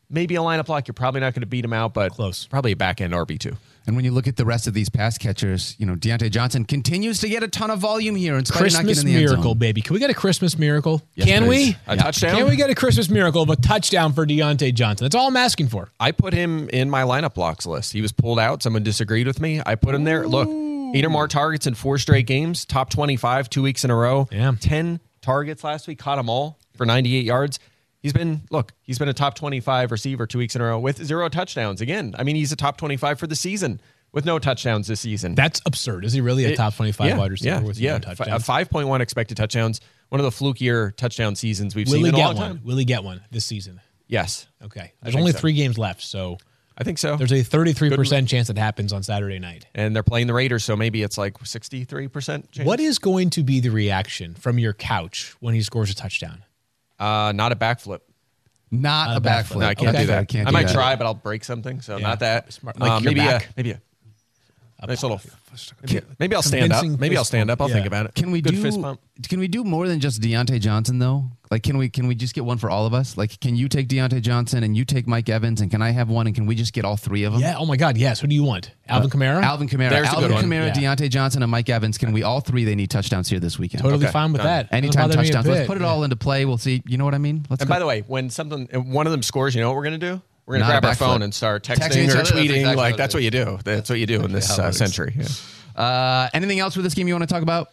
maybe a lineup lock. You're probably not going to beat him out, but Close. Probably a back end RB two. And when you look at the rest of these pass catchers, you know Diontae Johnson continues to get a ton of volume here in spite of not Christmas getting in the end miracle, zone. baby. Can we get a Christmas miracle? Yes, Can please. we? A touchdown? Can we get a Christmas miracle of a touchdown for Diontae Johnson? That's all I'm asking for. I put him in my lineup blocks list. He was pulled out. Someone disagreed with me. I put him there. Look, eight or more targets in four straight games, top 25, two weeks in a row. Yeah. 10 targets last week, caught them all for 98 yards. He's been, look, he's been a top 25 receiver two weeks in a row with zero touchdowns. Again, I mean, he's a top 25 for the season with no touchdowns this season. That's absurd. Is he really a It- top 25 yeah, wide receiver yeah, with yeah. no uh, touchdowns? A 5.1 expected touchdowns. One of the flukier touchdown seasons we've Will seen in a long one? time. Will he get one this season? Yes. Okay. There's only so. three games left, so I think so. there's a 33% chance it happens on Saturday night. and they're playing the Raiders, so maybe it's like 63% chance. What is going to be the reaction from your couch when he scores a touchdown? Uh, not a backflip. Not a a backflip. backflip. No, I can't Okay. do that. I, Can't I do might that. try, but I'll break something. So Yeah. not that. Smart. Like Uh, your maybe a, maybe a nice little. Maybe, maybe I'll stand up. Maybe I'll stand up. I'll Yeah. think about it. Can we Good do? fist bump? Can we do more than just Diontae Johnson though? Like, can we can we just get one for all of us? Like, can you take Diontae Johnson and you take Mike Evans and can I have one and can we just get all three of them? Yeah. Oh my God. Yes. Who do you want? Alvin uh, Kamara. Alvin Kamara, There's a Alvin good one. Kamara, Yeah. Diontae Johnson, and Mike Evans. Can we all three? They need touchdowns here this weekend. Totally Okay, fine with done. that. Doesn't Anytime bother me a touchdowns. Let's bit. put it all into play. We'll see. You know what I mean? Let's And go. by the way, when something if one of them scores, you know what we're gonna do? We're gonna Not grab our phone and start texting, Texting or tweeting. exactly like that's what you do. That's what you do in this uh, century. Yeah. Uh, anything else with this game you want to talk about?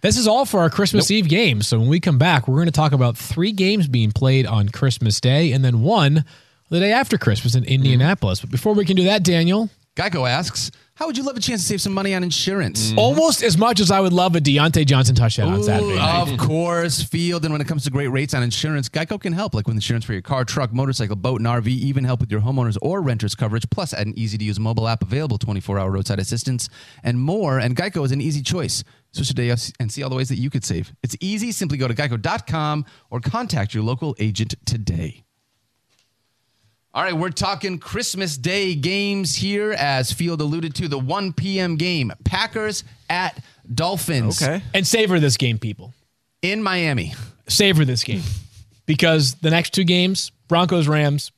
This is all for our Christmas Eve games. So when we come back, we're going to talk about three games being played on Christmas Day and then one the day after Christmas in Indianapolis. But before we can do that, Daniel, Geico asks, "How would you love a chance to save some money on insurance?" Mm-hmm. almost as much as I would love a Diontae Johnson touchdown on Saturday Ooh, night. Of course, Field. And when it comes to great rates on insurance, Geico can help, like with insurance for your car, truck, motorcycle, boat, and RV, even help with your homeowners or renters coverage, plus an easy to use mobile app available 24 hour roadside assistance and more. And Geico is an easy choice. Switch today and see all the ways that you could save. It's easy. Simply go to geico.com or contact your local agent today. All right, we're talking Christmas Day games here, as Field alluded to the 1 p.m. game Packers at Dolphins Okay. And savor this game, people. in Miami. Savor this game. Because the next two games, Broncos, Rams,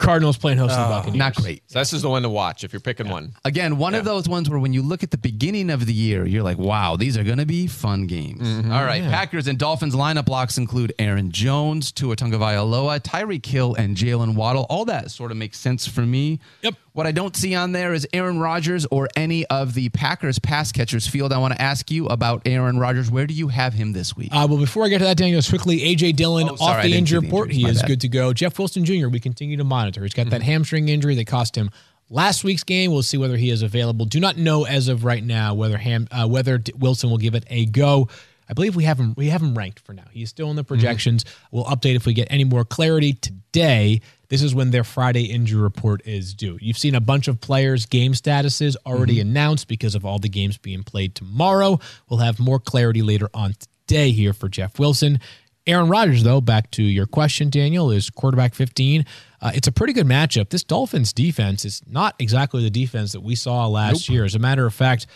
Cardinals playing host to the oh, Buccaneers. Not great. So this is the one to watch if you're picking one. Again, one of those ones where when you look at the beginning of the year, you're like, wow, these are going to be fun games. Mm-hmm. Oh, All right. Packers and Dolphins lineup blocks include Aaron Jones, Tua Tagovailoa, Tyreek Hill, and Jaylen Waddle. All that sort of makes sense for me. Yep. What I don't see on there is Aaron Rodgers or any of the Packers pass catchers field. I want to ask you about Aaron Rodgers. Where do you have him this week? Uh, well, before I get to that, Daniel, quickly, AJ Dillon Oh, sorry, off the injury report. He is bad. good to go. Jeff Wilson Jr., we continue to monitor. He's got Mm-hmm. that hamstring injury that cost him last week's game. We'll see whether he is available. Do not know as of right now whether Ham, uh, whether Wilson will give it a go. I believe we have him. We have him ranked for now. He's still in the projections. We'll update if we get any more clarity today. This is when their Friday injury report is due. You've seen a bunch of players' game statuses already announced because of all the games being played tomorrow. We'll have more clarity later on today here for Jeff Wilson. Aaron Rodgers, though, back to your question, Daniel, is quarterback 15. Uh, it's a pretty good matchup. This Dolphins defense is not exactly the defense that we saw last year. As a matter of fact,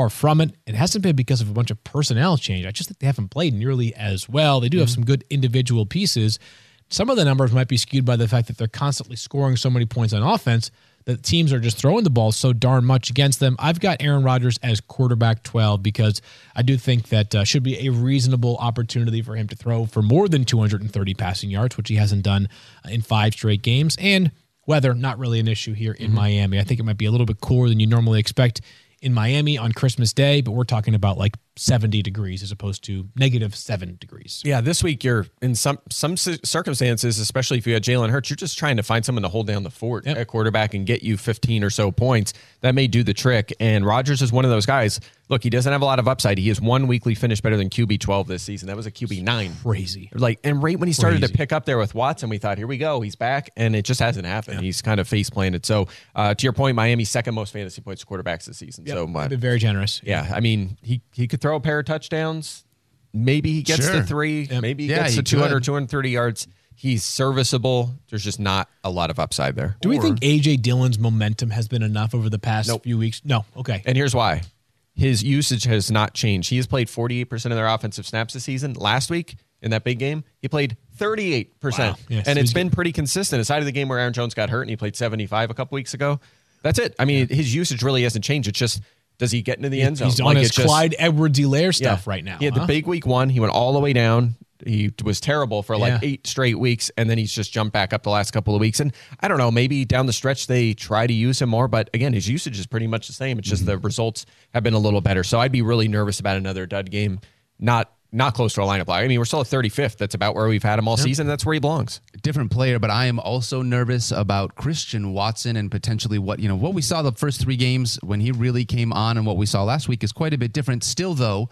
far from it. It hasn't been because of a bunch of personnel change. I just think they haven't played nearly as well. They do have some good individual pieces. Some of the numbers might be skewed by the fact that they're constantly scoring so many points on offense that teams are just throwing the ball so darn much against them. I've got Aaron Rodgers as quarterback 12 because I do think that uh, should be a reasonable opportunity for him to throw for more than 230 passing yards, which he hasn't done uh, in five straight games. And weather, not really an issue here in Miami. I think it might be a little bit cooler than you normally expect in Miami on Christmas Day, but we're talking about like 70 degrees as opposed to negative seven degrees. Yeah, this week you're in some some circumstances, especially if you had Jalen Hurts, you're just trying to find someone to hold down the fort Yep. at quarterback and get you 15 or so points. That may do the trick. And Rodgers is one of those guys. Look, he doesn't have a lot of upside. He has one weekly finish better than QB 12 this season. That was a QB nine. Crazy. Like, and right when he started to pick up there with Watson, we thought, here we go, he's back, and it just hasn't happened. He's kind of face planted. So, uh, to your point, Miami's second most fantasy points quarterbacks this season. So, I've uh, been very generous. yeah, I mean, he he could throw a pair of touchdowns. Maybe he gets Sure. to three. Maybe he Yeah, gets he to 200, could. 230 yards. He's serviceable. There's just not a lot of upside there. Do we think AJ Dillon's momentum has been enough over the past Nope. few weeks? No. Okay. And here's why. His usage has not changed. He has played 48% of their offensive snaps this season. Last week, in that big game, he played 38%. Wow. Yes, and it's was been pretty consistent. Aside of the game where Aaron Jones got hurt and he played 75 a couple weeks ago, that's it. I mean, his usage really hasn't changed. It's just, does he get into the end zone? He's on Like, his it's just- Clyde Edwards Helaire yeah. stuff right now. He had huh? the big week one. He went all the way down. He was terrible for like Yeah. eight straight weeks, and then he's just jumped back up the last couple of weeks. And I don't know, maybe down the stretch they try to use him more, but again, his usage is pretty much the same. It's just the Mm-hmm. results have been a little better. So I'd be really nervous about another dud game. Not not close to a lineup block. I mean, we're still at 35th. That's about where we've had him all season. That's where he belongs. different player, but I am also nervous about Christian Watson and potentially what you know what we saw the first three games when he really came on, and what we saw last week is quite a bit different. Still, though,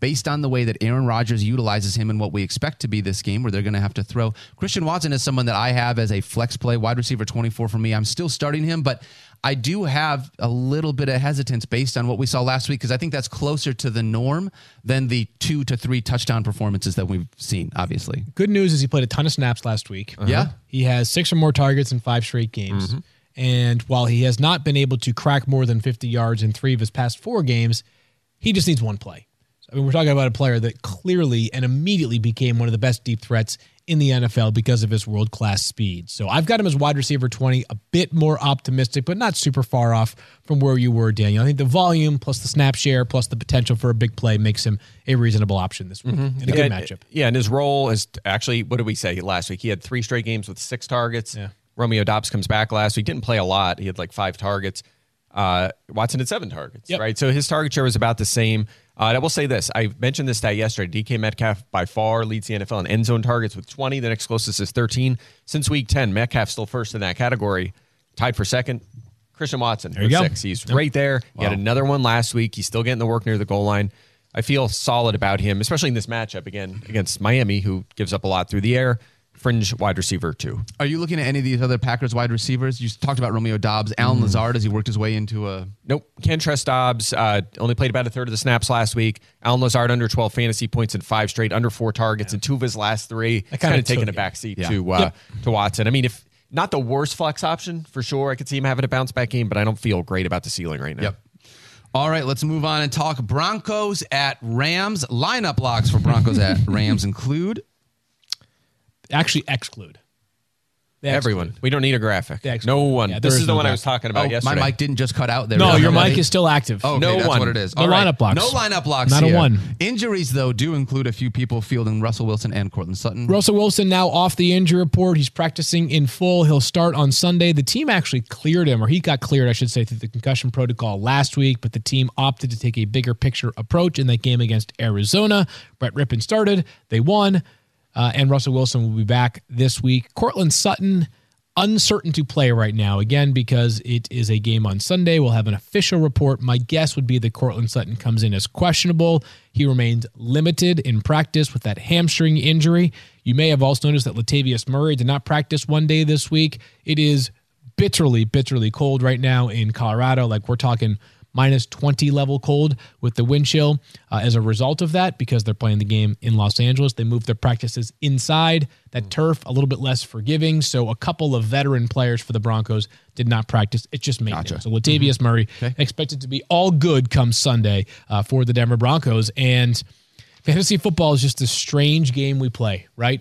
based on the way that Aaron Rodgers utilizes him and what we expect to be this game, where they're going to have to throw Christian Watson is someone that I have as a flex play wide receiver twenty four for me. I'm still starting him, but I do have a little bit of hesitance based on what we saw last week because I think that's closer to the norm than the two to three touchdown performances that we've seen. Obviously, Good news is he played a ton of snaps last week. Uh-huh. Yeah. He has six or more targets in five straight games. Mm-hmm. And while he has not been able to crack more than 50 yards in three of his past four games, he just needs one play. I mean, we're talking about a player that clearly and immediately became one of the best deep threats in the NFL because of his world class speed. So I've got him as wide receiver 20, a bit more optimistic, but not super far off from where you were, Daniel. I think the volume plus the snap share plus the potential for a big play makes him a reasonable option this week in a good matchup. Yeah, and his role is actually what did we say last week? He had three straight games with six targets. Yeah. Romeo Doubs comes back last week. Didn't play a lot. He had like five targets. Uh, Watson had seven targets, Yep. right? So his target share was about the same. Uh, and I will say this: I mentioned this stat yesterday. DK Metcalf by far leads the NFL in end zone targets with 20. The next closest is 13. Since week 10, Metcalf still first in that category, tied for second. Christian Watson with go. six. He's right there. He had another one last week. He's still getting the work near the goal line. I feel solid about him, especially in this matchup again against Miami, who gives up a lot through the air. Fringe wide receiver too. Are you looking at any of these other Packers wide receivers? You talked about Romeo Doubs, Allen Lazard as he worked his way into a. Nope. Can't trust Doubs. Uh, only played about a third of the snaps last week. Allen Lazard under 12 fantasy points in five straight, under four targets, and two of his last three. That kind of taking a backseat Yeah. to uh, Yep. to Watson. I mean, if not the worst flex option for sure, I could see him having a bounce back game, but I don't feel great about the ceiling right now. Yep. All right, let's move on and talk Broncos at Rams. Lineup blocks for Broncos at Rams include Actually, exclude. They Everyone. exclude. We don't need a graphic. No one. Yeah, this there is is the no one I was talking about Oh, yesterday. my mic didn't just cut out there. No, your mic is still active. Oh, okay, No that's one. what it is. No All right. lineup blocks. No lineup blocks. Not a one. Injuries though do include a few people fielding Russell Wilson and Courtland Sutton. Russell Wilson now off the injury report. He's practicing in full. He'll start on Sunday. The team actually cleared him, or he got cleared, I should say, through the concussion protocol last week, but the team opted to take a bigger picture approach in that game against Arizona. Brett Rypien started. They won, uh, and Russell Wilson will be back this week. Courtland Sutton. Uncertain to play right now, again, because it is a game on Sunday. We'll have an official report. My guess would be that Courtland Sutton comes in as questionable. He remained limited in practice with that hamstring injury. You may have also noticed that Latavius Murray did not practice one day this week. It is bitterly, bitterly cold right now in Colorado. Like we're talking minus 20 level cold with the wind chill. Uh, as a result of that, because they're playing the game in Los Angeles, they moved their practices inside. That turf, a little bit less forgiving. So a couple of veteran players for the Broncos did not practice. It's just maintenance. So Latavius Murray expected to be all good come Sunday uh, for the Denver Broncos. And fantasy football is just a strange game we play, right?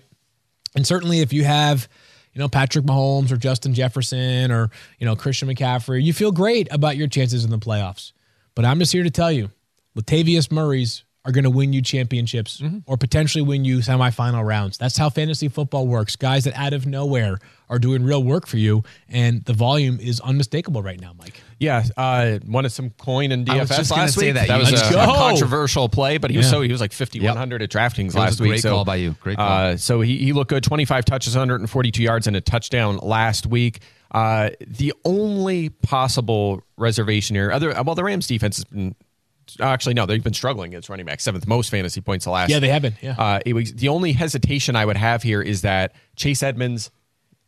And certainly if you have, you know, Patrick Mahomes or Justin Jefferson or, you know, Christian McCaffrey, you feel great about your chances in the playoffs. But I'm just here to tell you, Latavius Murray's are going to win you championships mm-hmm. or potentially win you semifinal rounds. That's how fantasy football works. Guys that out of nowhere are doing real work for you, and the volume is unmistakable right now, Mike. Yeah, uh, wanted some coin in I was DFS just last say week. that. That was a, a controversial play, but he was Yeah. so he was like fifty one hundred at DraftKings last week. great so, call by you. Great call. Uh, so he, he looked good. Twenty five touches, one hundred and forty two yards, and a touchdown last week. Uh, the only possible reservation here, other well, the Rams defense has been. Actually, no, they've been struggling against running back. Seventh most fantasy points the last. Yeah, they have been, yeah. Uh, it was the only hesitation I would have here is that Chase Edmonds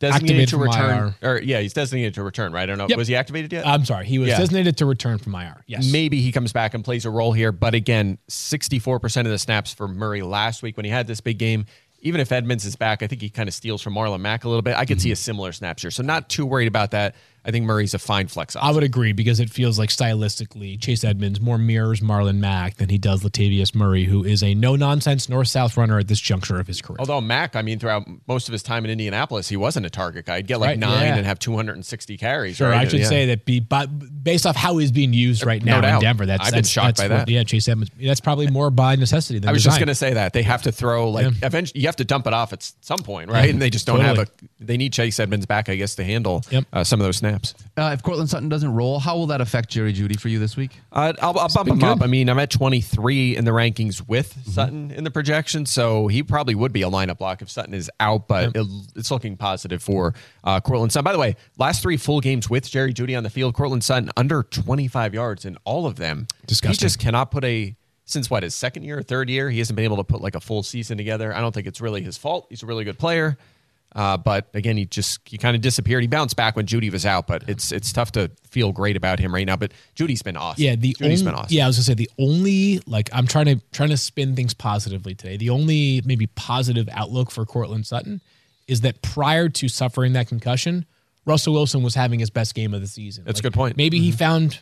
designated Activated to return, or yeah, he's designated to return. Right? I don't know. Yep. Was he activated yet? I'm sorry, he was Yeah. designated to return from IR. Yes, Maybe he comes back and plays a role here. But again, 64% of the snaps for Murray last week when he had this big game. Even if Edmonds is back, I think he kind of steals from Marlon Mack a little bit. I could see mm-hmm. a similar snap share. So not too worried about that. I think Murray's a fine flex I would agree because it feels like stylistically, Chase Edmonds more mirrors Marlon Mack than he does Latavius Murray, who is a no nonsense north south runner at this juncture of his career. Although Mack, I mean, throughout most of his time in Indianapolis, he wasn't a target guy. He'd get like Right, nine yeah. and have 260 carries. Sure, right? I should Yeah. say that be, but based off how he's being used right No now in. Denver, that's I've been that's, shocked that's by what- that. Yeah, Chase Edmonds. That's probably more by necessity than I was just going to say that they have to throw like Yeah. eventually you have to dump it off at some point, right? And they just don't Totally. have a. They need Chase Edmonds back, I guess, to handle Yep. uh, some of those snaps. Uh, if Courtland Sutton doesn't roll, how will that affect Jerry Jeudy for you this week? Uh, I'll, I'll bump him good. up. I mean, I'm at 23 in the rankings with Mm-hmm. Sutton in the projection, so he probably would be a lineup block if Sutton is out. But it, it's looking positive for uh, Courtland Sutton. By the way, last three full games with Jerry Jeudy on the field, Courtland Sutton under 25 yards in all of them. Disgusting. He just cannot put a since what his second year or third year, he hasn't been able to put like a full season together. I don't think it's really his fault. He's a really good player. Uh, but again, he just he kind of disappeared. He bounced back when Jeudy was out, but it's it's tough to feel great about him right now. But Jeudy's been awesome. Yeah, the Jeudy's only, been awesome. Yeah, I was gonna say the only like I'm trying to trying to spin things positively today. The only maybe positive outlook for Courtland Sutton is that prior to suffering that concussion, Russell Wilson was having his best game of the season. That's a good point. Maybe he found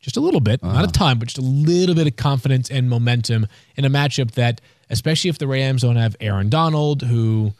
just a little bit, not a ton, but just a little bit of confidence and momentum in a matchup that, especially if the Rams don't have Aaron Donald, who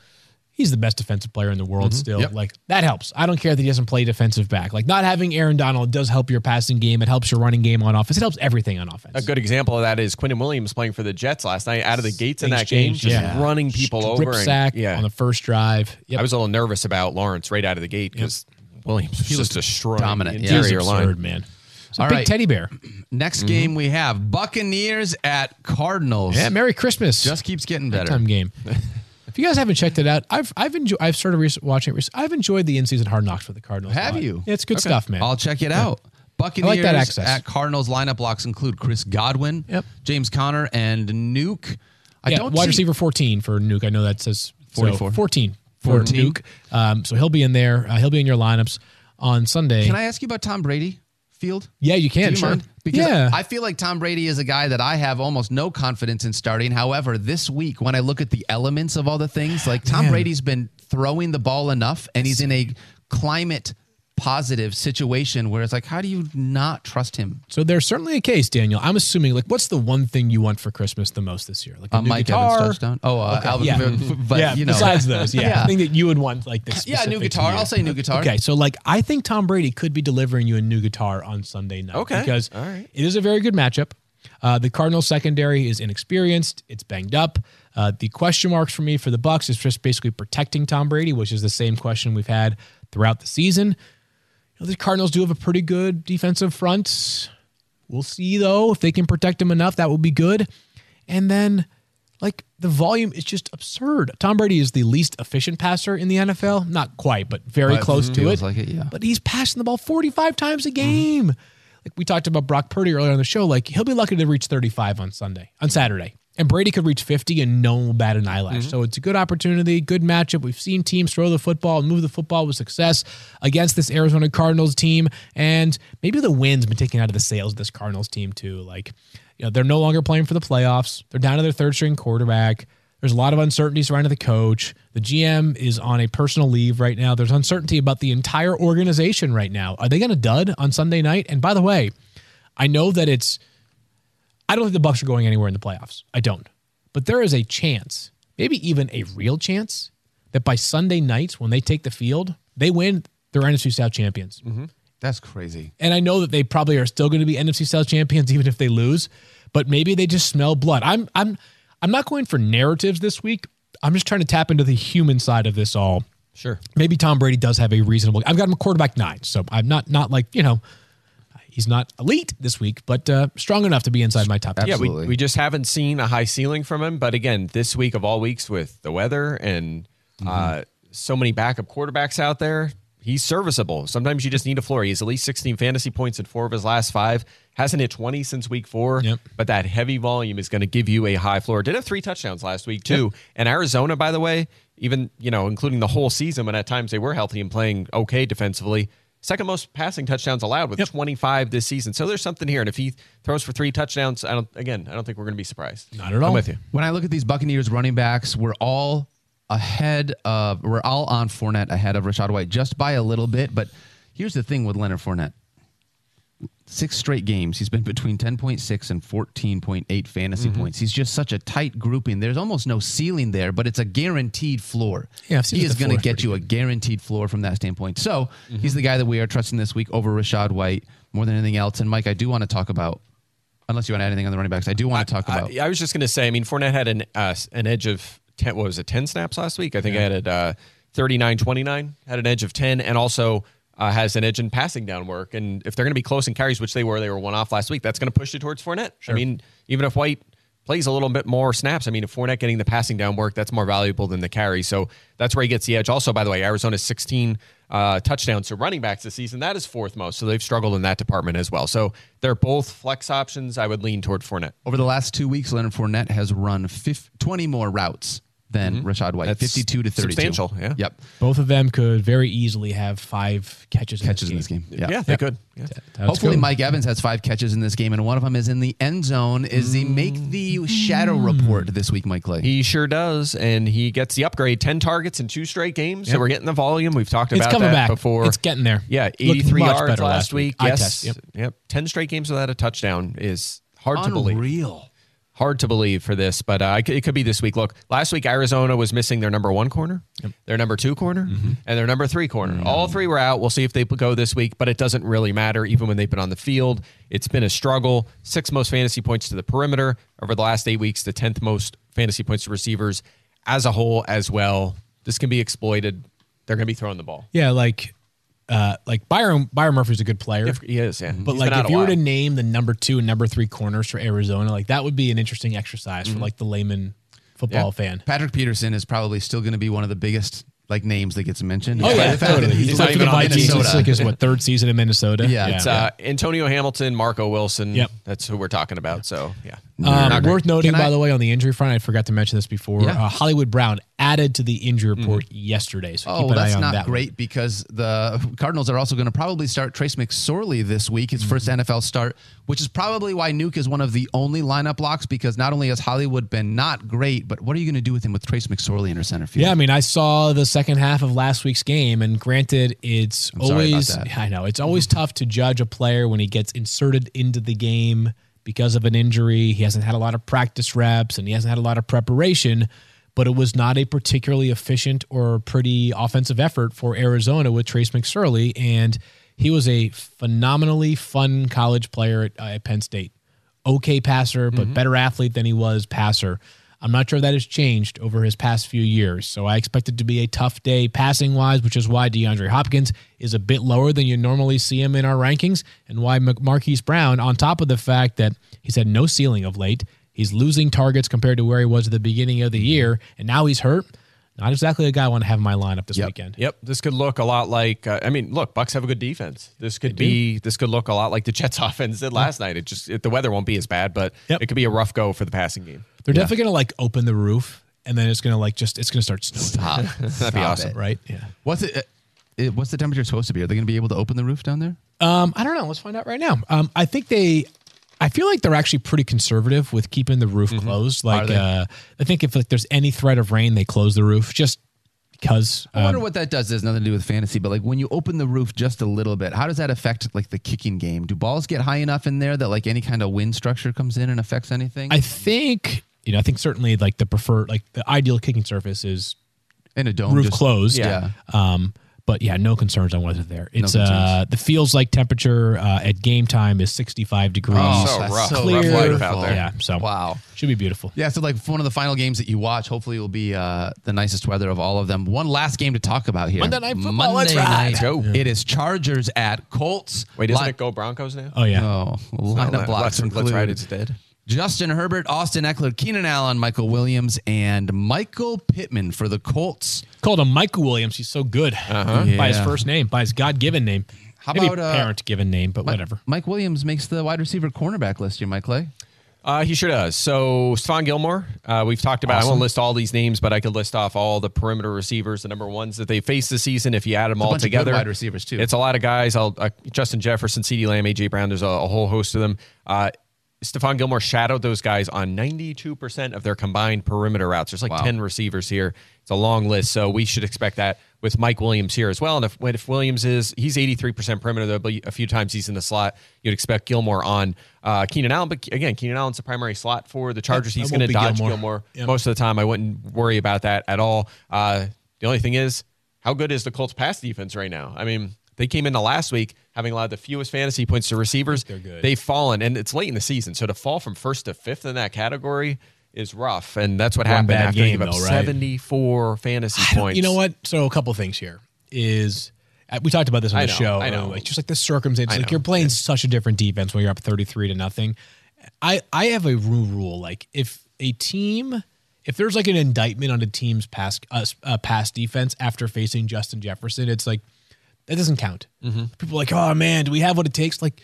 he's the best defensive player in the world mm-hmm. still. Yep. Like that helps. I don't care that he doesn't play defensive back. Like not having Aaron Donald does help your passing game. It helps your running game on offense. It helps everything on offense. A good example of that is Quinnen Williams playing for the Jets last night out of the gates in Things that game, just yeah. running people Strip over. and- sack yeah, on the first drive. Yep. I was a little nervous about Lawrence right out of the gate because Williams was just destroying dominant, the yeah. He's interior line. man. He's a All big right. teddy bear. Next mm-hmm. game we have Buccaneers at Cardinals. Yeah, Merry Christmas. just keeps getting better. time game. if you guys haven't checked it out, I've I've enjoyed. I've started re- watching it. I've enjoyed the in-season Hard Knocks for the Cardinals. Have you? Yeah, it's good stuff, man. I'll check it out. Buccaneers that access. at Cardinals lineup blocks include Chris Godwin, Yep. James Conner, and Nuke. I yeah, don't wide see, receiver 14 for Nuke. I know that says so 44. 14 for 14. Nuke. Um, so he'll be in there. Uh, he'll be in your lineups on Sunday. Can I ask you about Tom Brady field? yeah, you can. Do you sure. mind? Because yeah. I feel like Tom Brady is a guy that I have almost no confidence in starting. However, this week when I look at the elements of all the things, like Tom Man. Brady's been throwing the ball enough, and he's in a climate positive situation where it's like, how do you not trust him? so there's certainly a case, Daniel. I'm assuming. Like, what's the one thing you want for Christmas the most this year? Like a Uh, new Mike guitar. Evans touchdown. Oh, uh, Alvin, Yeah. but yeah. you know, besides those, yeah, Yeah. I think that you would want like this. yeah, new guitar. year. I'll say new guitar. Okay, so like I think Tom Brady could be delivering you a new guitar on Sunday night. Okay, because all right. it is a very good matchup. Uh, the Cardinals secondary is inexperienced. It's banged up. Uh, the question marks for me for the Bucks is just basically protecting Tom Brady, which is the same question we've had throughout the season. The Cardinals do have a pretty good defensive front. We'll see though if they can protect him enough. That will be good. And then, like the volume is just absurd. Tom Brady is the least efficient passer in the NFL. Not quite, but very But close to it. like it, yeah. But he's passing the ball 45 times a mm-hmm. game. Like we talked about Brock Purdy earlier on the show, like he'll be lucky to reach 35 on Sunday, on Saturday. And Brady could reach 50 and no one will bat an eyelash. Mm-hmm. So it's a good opportunity, good matchup. We've seen teams throw the football and move the football with success against this Arizona Cardinals team. And maybe the wind's been taken out of the sails of this Cardinals team too. Like, you know, they're no longer playing for the playoffs. They're down to their third string quarterback. There's a lot of uncertainty surrounding the coach. The GM is on a personal leave right now. There's uncertainty about the entire organization right now. Are they going to dud on Sunday night? And by the way, I know that it's I don't think the Bucks are going anywhere in the playoffs. I don't. But there is a chance, maybe even a real chance, that by Sunday night when they take the field, they win, they're NFC South champions. Mm-hmm. That's crazy. And I know that they probably are still going to be NFC South champions even if they lose, but maybe they just smell blood. I'm I'm I'm not going for narratives this week. I'm just trying to tap into the human side of this all. Sure. Maybe Tom Brady does have a reasonable. I've got him a quarterback nine, so I'm not not like you know, he's not elite this week, but uh, strong enough to be inside my top. 10. Yeah, we, we just haven't seen a high ceiling from him. But again, this week of all weeks with the weather and uh, so many backup quarterbacks out there, he's serviceable. Sometimes you just need a floor. He has at least 16 fantasy points in four of his last five. Hasn't hit 20 since week four. Yep. But that heavy volume is going to give you a high floor. Did have three touchdowns last week, too. And Arizona, by the way, even, you know, including the whole season when at times they were healthy and playing okay defensively. Second most passing touchdowns allowed with 25 this season. So there's something here. And if he throws for three touchdowns, I don't again, I don't think we're going to be surprised. Not at all. I'm with you. When I look at these Buccaneers running backs, we're all ahead of we're all on Fournette ahead of Rachaad White just by a little bit, but Here's the thing with Leonard Fournette. Six straight games, he's been between 10.6 and 14.8 fantasy Mm-hmm. points. He's just such a tight grouping. There's almost no ceiling there, but it's a guaranteed floor. Yeah, he is going to get you a guaranteed floor from that standpoint. So he's the guy that we are trusting this week over Rachaad White more than anything else. And Mike, I do want to talk about, unless you want to add anything on the running backs, I do want to talk about. I, I was just going to say, I mean, Fournette had an uh, an edge of 10, what was it, 10 snaps last week? I think I had it uh, 39 29, had an edge of 10, and also uh, has an edge in passing down work. And if they're going to be close in carries, which they were, they were one off last week, that's going to push you towards Fournette. I mean, even if White plays a little bit more snaps, I mean, if Fournette getting the passing down work, that's more valuable than the carry. So that's where he gets the edge. Also, by the way, Arizona's 16 uh, touchdowns to running backs this season. That is fourth most. So they've struggled in that department as well. So they're both flex options. I would lean toward Fournette. Over the last two weeks, Leonard Fournette has run 50, 20 more routes than mm-hmm. Rachaad White, That's 52 to 32. substantial, yeah. Yep. Both of them could very easily have five catches. Catches in in this game. Yeah, Yeah. they could. Yeah. Hopefully, good. Mike Evans has five catches in this game, and one of them is in the end zone. Is the mm. make the shadow report this week, Mike Clay? He sure does, and he gets the upgrade: ten targets in two straight games. So we're getting the volume. We've talked about It's about coming that back. before. It's getting there. Yeah, eighty-three yards last last week. week. Yes, test, yep. yep. Ten straight games without a touchdown is hard to believe. Unreal. Hard to believe for this, but uh, it could- be this week. Look, last week Arizona was missing their number one corner, their number two corner, Mm-hmm. and their number three corner. All three were out. We'll see if they go this week, but it doesn't really matter. Even when they've been on the field, it's been a struggle. Six most fantasy points to the perimeter over the last eight weeks. The tenth most fantasy points to receivers as a whole as well. This can be exploited. They're going to be throwing the ball. Yeah, like uh like Byron Byron Murphy's a good player. He is, yeah. But He's like if you were to name the number two and number three corners for Arizona, like that would be an interesting exercise Mm-hmm. for like the layman football Yeah. fan. Patrick Peterson is probably still going to be one of the biggest like names that gets mentioned. Oh yeah, The fact that totally. He's, He's not even on Vikings. It's Minnesota. like his what third season in Minnesota. Yeah, It's uh, Antonio Hamilton, Marco Wilson. Yep. That's who we're talking about. So, yeah. Um, worth noting, Can by I- the way, on the injury front, I forgot to mention this before. Yeah. Uh, Hollywood Brown added to the injury report yesterday, so keep Oh, an eye that's on not that. one. great because the Cardinals are also going to probably start Trace McSorley this week, his first Mm-hmm. NFL start, which is probably why Nuke is one of the only lineup locks because not only has Hollywood been not great, but what are you going to do with him with Trace McSorley in her center field? Yeah, I mean, I saw the second half of last week's game, and granted, it's sorry about always that. I know it's always tough to judge a player when he gets inserted into the game because of an injury. He hasn't had a lot of practice reps, and he hasn't had a lot of preparation. But it was not a particularly efficient or pretty offensive effort for Arizona with Trace McSorley, and he was a phenomenally fun college player at, uh, at Penn State. Okay passer, but better athlete than he was passer. I'm not sure that has changed over his past few years. So I expect it to be a tough day passing wise, which is why DeAndre Hopkins is a bit lower than you normally see him in our rankings, and why Mar- Marquise Brown, on top of the fact that he's had no ceiling of late, he's losing targets compared to where he was at the beginning of the year, and now he's hurt. Not exactly a guy I want to have in my lineup this Yep. weekend. Yep, this could look a lot like. Uh, I mean, look, Bucks have a good defense. This could be. This could look a lot like the Jets' offense did last night. It just it, the weather won't be as bad, but Yep. it could be a rough go for the passing game. They're definitely going to like open the roof, and then it's going to like just it's going to start snowing. That'd be awesome. it. right? Yeah. What's it? uh, it- What's the temperature supposed to be? Are they going to be able to open the roof down there? Um, I don't know. Let's find out right now. Um, I think they. I feel like they're actually pretty conservative with keeping the roof closed. Like, uh, I think if like there's any threat of rain, they close the roof just because. I wonder um, what that does. It has nothing to do with fantasy, but like when you open the roof just a little bit, how does that affect like the kicking game? Do balls get high enough in there that like any kind of wind structure comes in and affects anything? I think you know. I think certainly like the preferred, like the ideal kicking surface is in a dome, roof just- closed. Yeah. Um, but yeah, no concerns on what's there. It's concerns. uh, the feels like temperature uh, at game time is 65 degrees. Oh, So that's rough. so Clear. rough life out there. Yeah. So Wow. should be beautiful. Yeah, so like one of the final games that you watch, hopefully, will be uh, the nicest weather of all of them. One last game to talk about here. Monday Night Football, Monday let's ride. night. Let's go. It is Chargers at Colts. Wait, doesn't Li- it go Broncos now? Oh yeah. No, lineup Let- blocks let's, include let's ride. It's dead. Justin Herbert, Austin Ekeler, Keenan Allen, Michael Williams, and Michael Pittman for the Colts. Called him Michael Williams. He's so good by his first name, by his God given name. How Maybe about, uh, parent given name, but whatever. Mike Williams makes the wide receiver cornerback list here, Mike Clay. Uh, he sure does. So Stephon Gilmore, uh, we've talked about. I won't list all these names, but I could list off all the perimeter receivers, the number ones that they faced this season. If you add them all bunch of good together, wide receivers, too. It's a lot of guys. I'll, uh, Justin Jefferson, CeeDee Lamb, A.J. Brown. There's a, a whole host of them. Stephon Gilmore shadowed those guys on 92% of their combined perimeter routes. There's like Wow. 10 receivers here. It's a long list, so we should expect that with Mike Williams here as well. And if if Williams is he's 83% perimeter, there'll be a few times he's in the slot. You'd expect Gilmore on uh, Keenan Allen, but again, Keenan Allen's the primary slot for the Chargers. He's going to dodge Gilmore. Gilmore, Yep. most of the time. I wouldn't worry about that at all. Uh, the only thing is, how good is the Colts pass defense right now? I mean, they came into last week having allowed the fewest fantasy points to receivers. They're good. They've fallen, and it's late in the season, so to fall from first to fifth in that category is rough, and that's what One happened after they game, gave up though, right? seventy-four fantasy points. You know what? So a couple things here is uh, we talked about this on I the know, show. I know. Like just like the circumstances, like you're playing such a different defense when you're up 33 to nothing. I I have a rule rule like if a team if there's like an indictment on a team's past uh, uh, pass defense after facing Justin Jefferson, it's like that doesn't count. Mm-hmm. People are like, oh man, do we have what it takes? Like.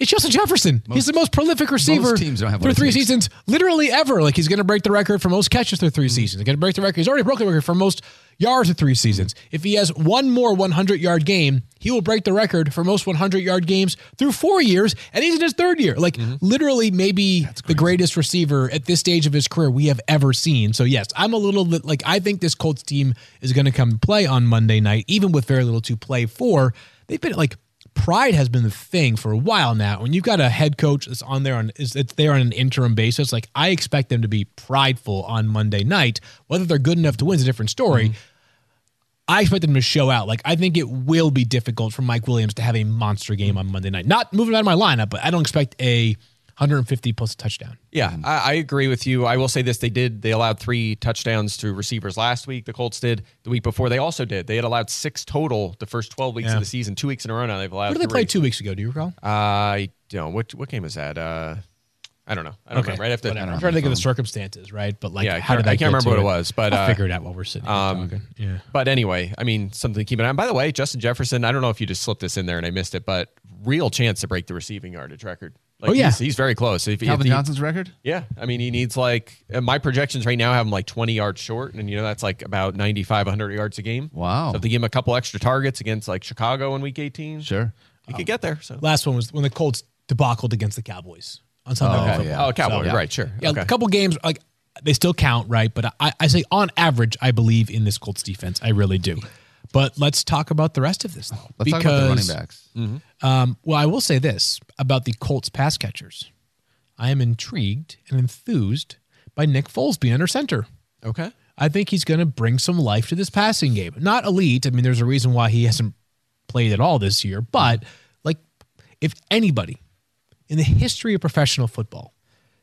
It's Justin Jefferson. he's the most prolific receiver teams don't have through three takes. seasons, literally ever. Like he's going to break the record for most catches through Mm-hmm. 3 seasons. He's going to break the record. He's already broken the record for most yards in three seasons. If he has one more 100 yard game, he will break the record for most 100 yard games through four years, and he's in his third year. Like Mm-hmm. literally, maybe the greatest receiver at this stage of his career we have ever seen. So yes, I'm a little bit like I think this Colts team is going to come play on Monday night, even with very little to play for. They've been like pride has been the thing for a while now. When you've got a head coach that's on there on is it's there on an interim basis, like I expect them to be prideful on Monday night. Whether they're good enough to win is a different story. Mm-hmm. I expect them to show out. Like I think it will be difficult for Mike Williams to have a monster game mm-hmm. on Monday night. Not moving out of my lineup, but I don't expect a 150 plus a touchdown. Yeah, I, I agree with you. I will say this: they did. They allowed three touchdowns to receivers last week. The Colts did the week before. They also did. They had allowed six total the first twelve weeks Yeah. of the season. Two weeks in a row now they've allowed. What did they play two weeks ago? Do you recall? I don't. What what game was that? Uh, I don't know. I don't remember. Right after. I'm trying to think of the circumstances, right? But like, Yeah, I how can't- did that I can't remember what it was, but, I'll uh, figure it out while we're sitting here um, talking. Yeah. But anyway, I mean, something to keep an eye on. By the way, Justin Jefferson, I don't know if you just slipped this in there and I missed it, but real chance to break the receiving yardage record. Like Oh, yeah. he's, he's very close. If, if Calvin he- Johnson's record? Yeah, I mean, he needs like my projections right now have him like 20 yards short, and you know that's like about 95, 100 yards a game. Wow. So if they give him a couple extra targets against like Chicago in Week 18, Sure. he could get there. So Last one was when the Colts debacled against the Cowboys on Sunday Oh, Night Football. yeah. oh, Cowboy, So- right? Sure. Yeah, okay. a couple games like they still count, right? But I, I say on average, I believe in this Colts defense. I really do. But let's talk about the rest of this though. Let's talk about the running backs. Um, well, I will say this about the Colts pass catchers. I am intrigued and enthused by Nick Foles being under center. okay. I think he's going to bring some life to this passing game. Not elite. I mean, there's a reason why he hasn't played at all this year. But like, if anybody in the history of professional football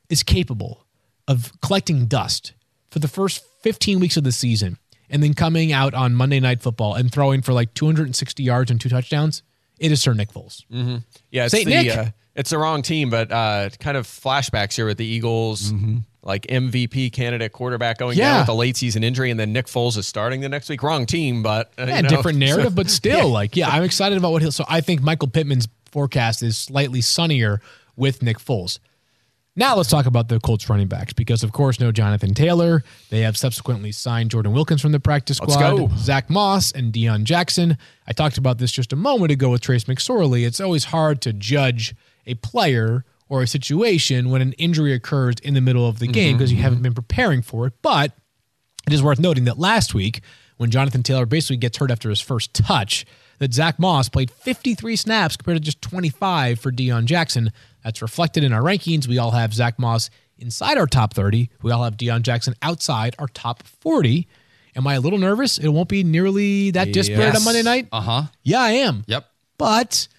is capable of collecting dust for the first 15 weeks of the season and then coming out on Monday Night Football and throwing for like 260 yards and two touchdowns, it is Sir Nick Foles. Yeah, it's Saint the Nick. Uh, it's the wrong team, but uh, kind of flashbacks here with the Eagles, like MVP candidate quarterback going Yeah. down with a late season injury, and then Nick Foles is starting the next week. Wrong team, but uh, Yeah, you know, different narrative, so- but still, like, yeah, I'm excited about what he'll. So I think Michael Pittman's forecast is slightly sunnier with Nick Foles. Now let's talk about the Colts running backs because, of course, no Jonathan Taylor. They have subsequently signed Jordan Wilkins from the practice Let's squad, go. Zach Moss, and Deon Jackson. I talked about this just a moment ago with Trace McSorley. It's always hard to judge a player or a situation when an injury occurs in the middle of the mm-hmm, game because you mm-hmm. haven't been preparing for it. But it is worth noting that last week, when Jonathan Taylor basically gets hurt after his first touch, that Zach Moss played 53 snaps compared to just 25 for Deon Jackson. That's reflected in our rankings. We all have Zach Moss inside our top 30. We all have Deon Jackson outside our top 40. Am I a little nervous? It won't be nearly that disparate on Monday night. Uh huh. Yeah, I am. Yep. But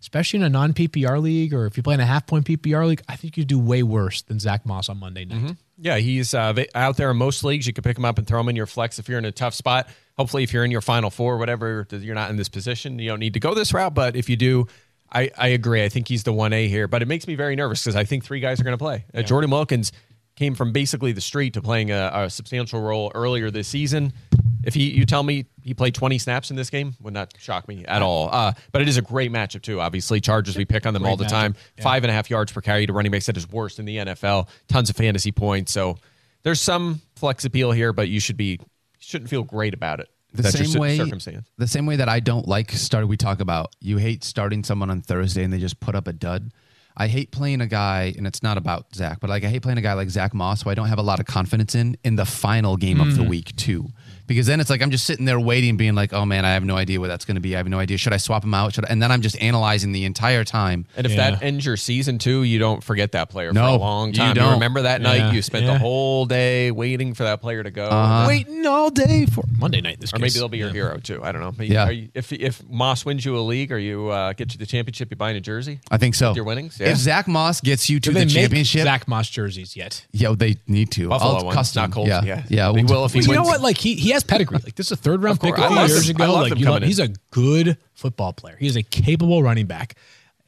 especially in a non PPR league or if you play in a half point PPR league, I think you do way worse than Zach Moss on Monday night. Yeah, he's uh, out there in most leagues. You can pick him up and throw him in your flex if you're in a tough spot. Hopefully, if you're in your final four, whatever, you're not in this position. You don't need to go this route. But if you do, I, I agree. I think he's the one A here. But it makes me very nervous because I think three guys are going to play. Uh, Jordan Wilkins came from basically the street to playing a, a substantial role earlier this season. If he, you tell me he played 20 snaps in this game, would not shock me at all. Uh, but it is a great matchup too. Obviously, Chargers we pick on them all the matchup. time. Five and a half yards per carry to running backs that is worst in the NFL. Tons of fantasy points. So there's some flex appeal here, but you should be shouldn't feel great about it. The same way, circumstance. the same way that I don't like start. We talk about you hate starting someone on Thursday and they just put up a dud. I hate playing a guy, and it's not about Zach, but like I hate playing a guy like Zach Moss, who I don't have a lot of confidence in in the final game of the Mm. week too. Because then it's like I'm just sitting there waiting, being like, "Oh man, I have no idea what that's going to be. I have no idea. Should I swap him out? Should I? And then I'm just analyzing the entire time. And if Yeah. that ends your season too, you don't forget that player for a long time. you time. don't. remember that night you spent yeah. the whole day waiting for that player to go. Uh-huh. Waiting all day for Monday night. This Or maybe case. they'll be your Yeah. hero too. I don't know. Maybe- Yeah. are you- if if Moss wins you a league or you uh, get you the championship, you buy a jersey. I think so. With your winnings? Yeah. If Zach Moss gets you to Do they the make championship, Zach Moss jerseys yet? yeah, they need to. Buffalo I'll ones, custom. not Colts. Yeah, Yeah. yeah. They we'll- if he But you know what? Like he he has pedigree. Like this is a third round pick a I few years him. ago. I like you love, he's a good football player. He is a capable running back.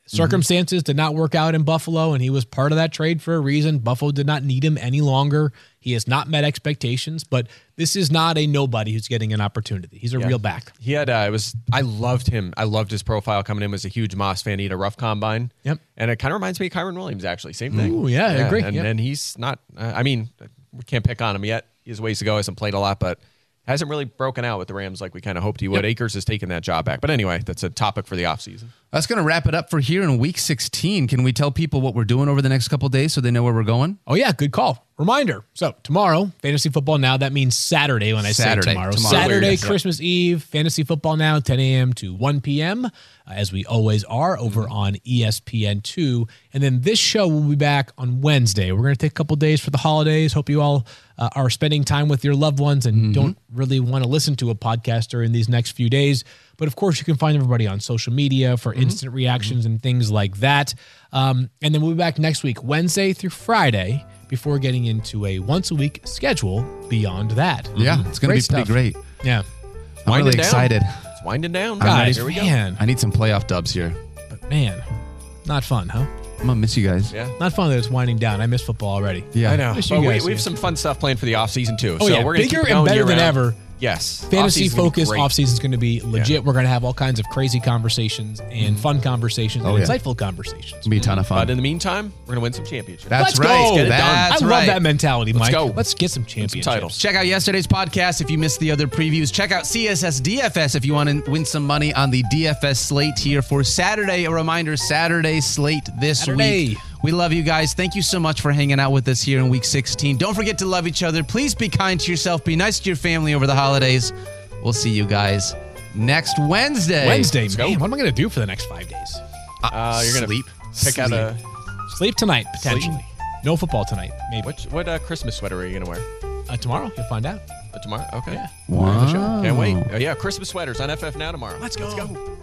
Circumstances did not work out in Buffalo, and he was part of that trade for a reason. Buffalo did not need him any longer. He has not met expectations, but this is not a nobody who's getting an opportunity. He's a Yeah. real back. He had. Uh, it was. I loved him. I loved his profile coming in. Was a huge Moss fan. He had a rough combine. Yep. And it kind of reminds me of Kyren Williams. Actually, same thing. Ooh, yeah, I agree. And, Yep. and he's not. Uh, I mean, we can't pick on him yet. He has ways to go. Hasn't played a lot, but hasn't really broken out with the Rams like we kind of hoped he would. Akers has taken that job back. But anyway, that's a topic for the offseason. That's going to wrap it up for here in week 16. Can we tell people what we're doing over the next couple days so they know where we're going? Oh yeah, good call. Reminder. So tomorrow, fantasy football now. That means Saturday when I Saturday. say tomorrow. Tomorrow. Saturday. Christmas Eve, fantasy football now, 10 a.m. to 1 p.m. uh, as we always are over on E ESPN two. And then this show will be back on Wednesday. We're going to take a couple days for the holidays. Hope you all uh, are spending time with your loved ones and don't really want to listen to a podcast during these next few days. But of course, you can find everybody on social media for Mm-hmm. instant reactions mm-hmm. and things like that. Um, and then we'll be back next week, Wednesday through Friday, before getting into a once a week schedule beyond that. Yeah, mm-hmm. it's going to be Great pretty great. Yeah. I'm Winding really down. excited. It's winding down. Guys, here we go. man, I need some playoff dubs here. but man, not fun, huh? I'm going to miss you guys. Yeah. Not fun that it's winding down. I miss football already. Yeah. I know. Wish you But we, guys we have here. some fun stuff planned for the offseason too. Oh, so yeah. we're gonna Bigger keep and going better than year-round. ever. Yes. Fantasy Offseason's gonna focus great. off season is going to be legit. Yeah. We're going to have all kinds of crazy conversations and mm-hmm. fun conversations Oh, and yeah. insightful conversations. It's going be a ton of fun. But in the meantime, we're gonna win some championships. That's Let's right. go. Get it done. That's I right. love that mentality, Let's Mike. go. Let's get some championships. titles. Check out yesterday's podcast if you missed the other previews. Check out CSS DFS if you want to win some money on the DFS slate here for Saturday. A reminder Saturday slate this Saturday. week. We love you guys. Thank you so much for hanging out with us here in week 16. Don't forget to love each other. Please be kind to yourself. Be nice to your family over the holidays. We'll see you guys next Wednesday. Wednesday, go. man. What am I going to do for the next five days? Uh, you're gonna Sleep. pick out a Sleep tonight, potentially. No football tonight, maybe. what what uh, Christmas sweater are you gonna wear? Uh, tomorrow, you'll find out. Uh, tomorrow. Okay. Yeah. Wow. Can't wait. Uh, yeah, Christmas sweaters on FF now tomorrow. Let's go. Let's go.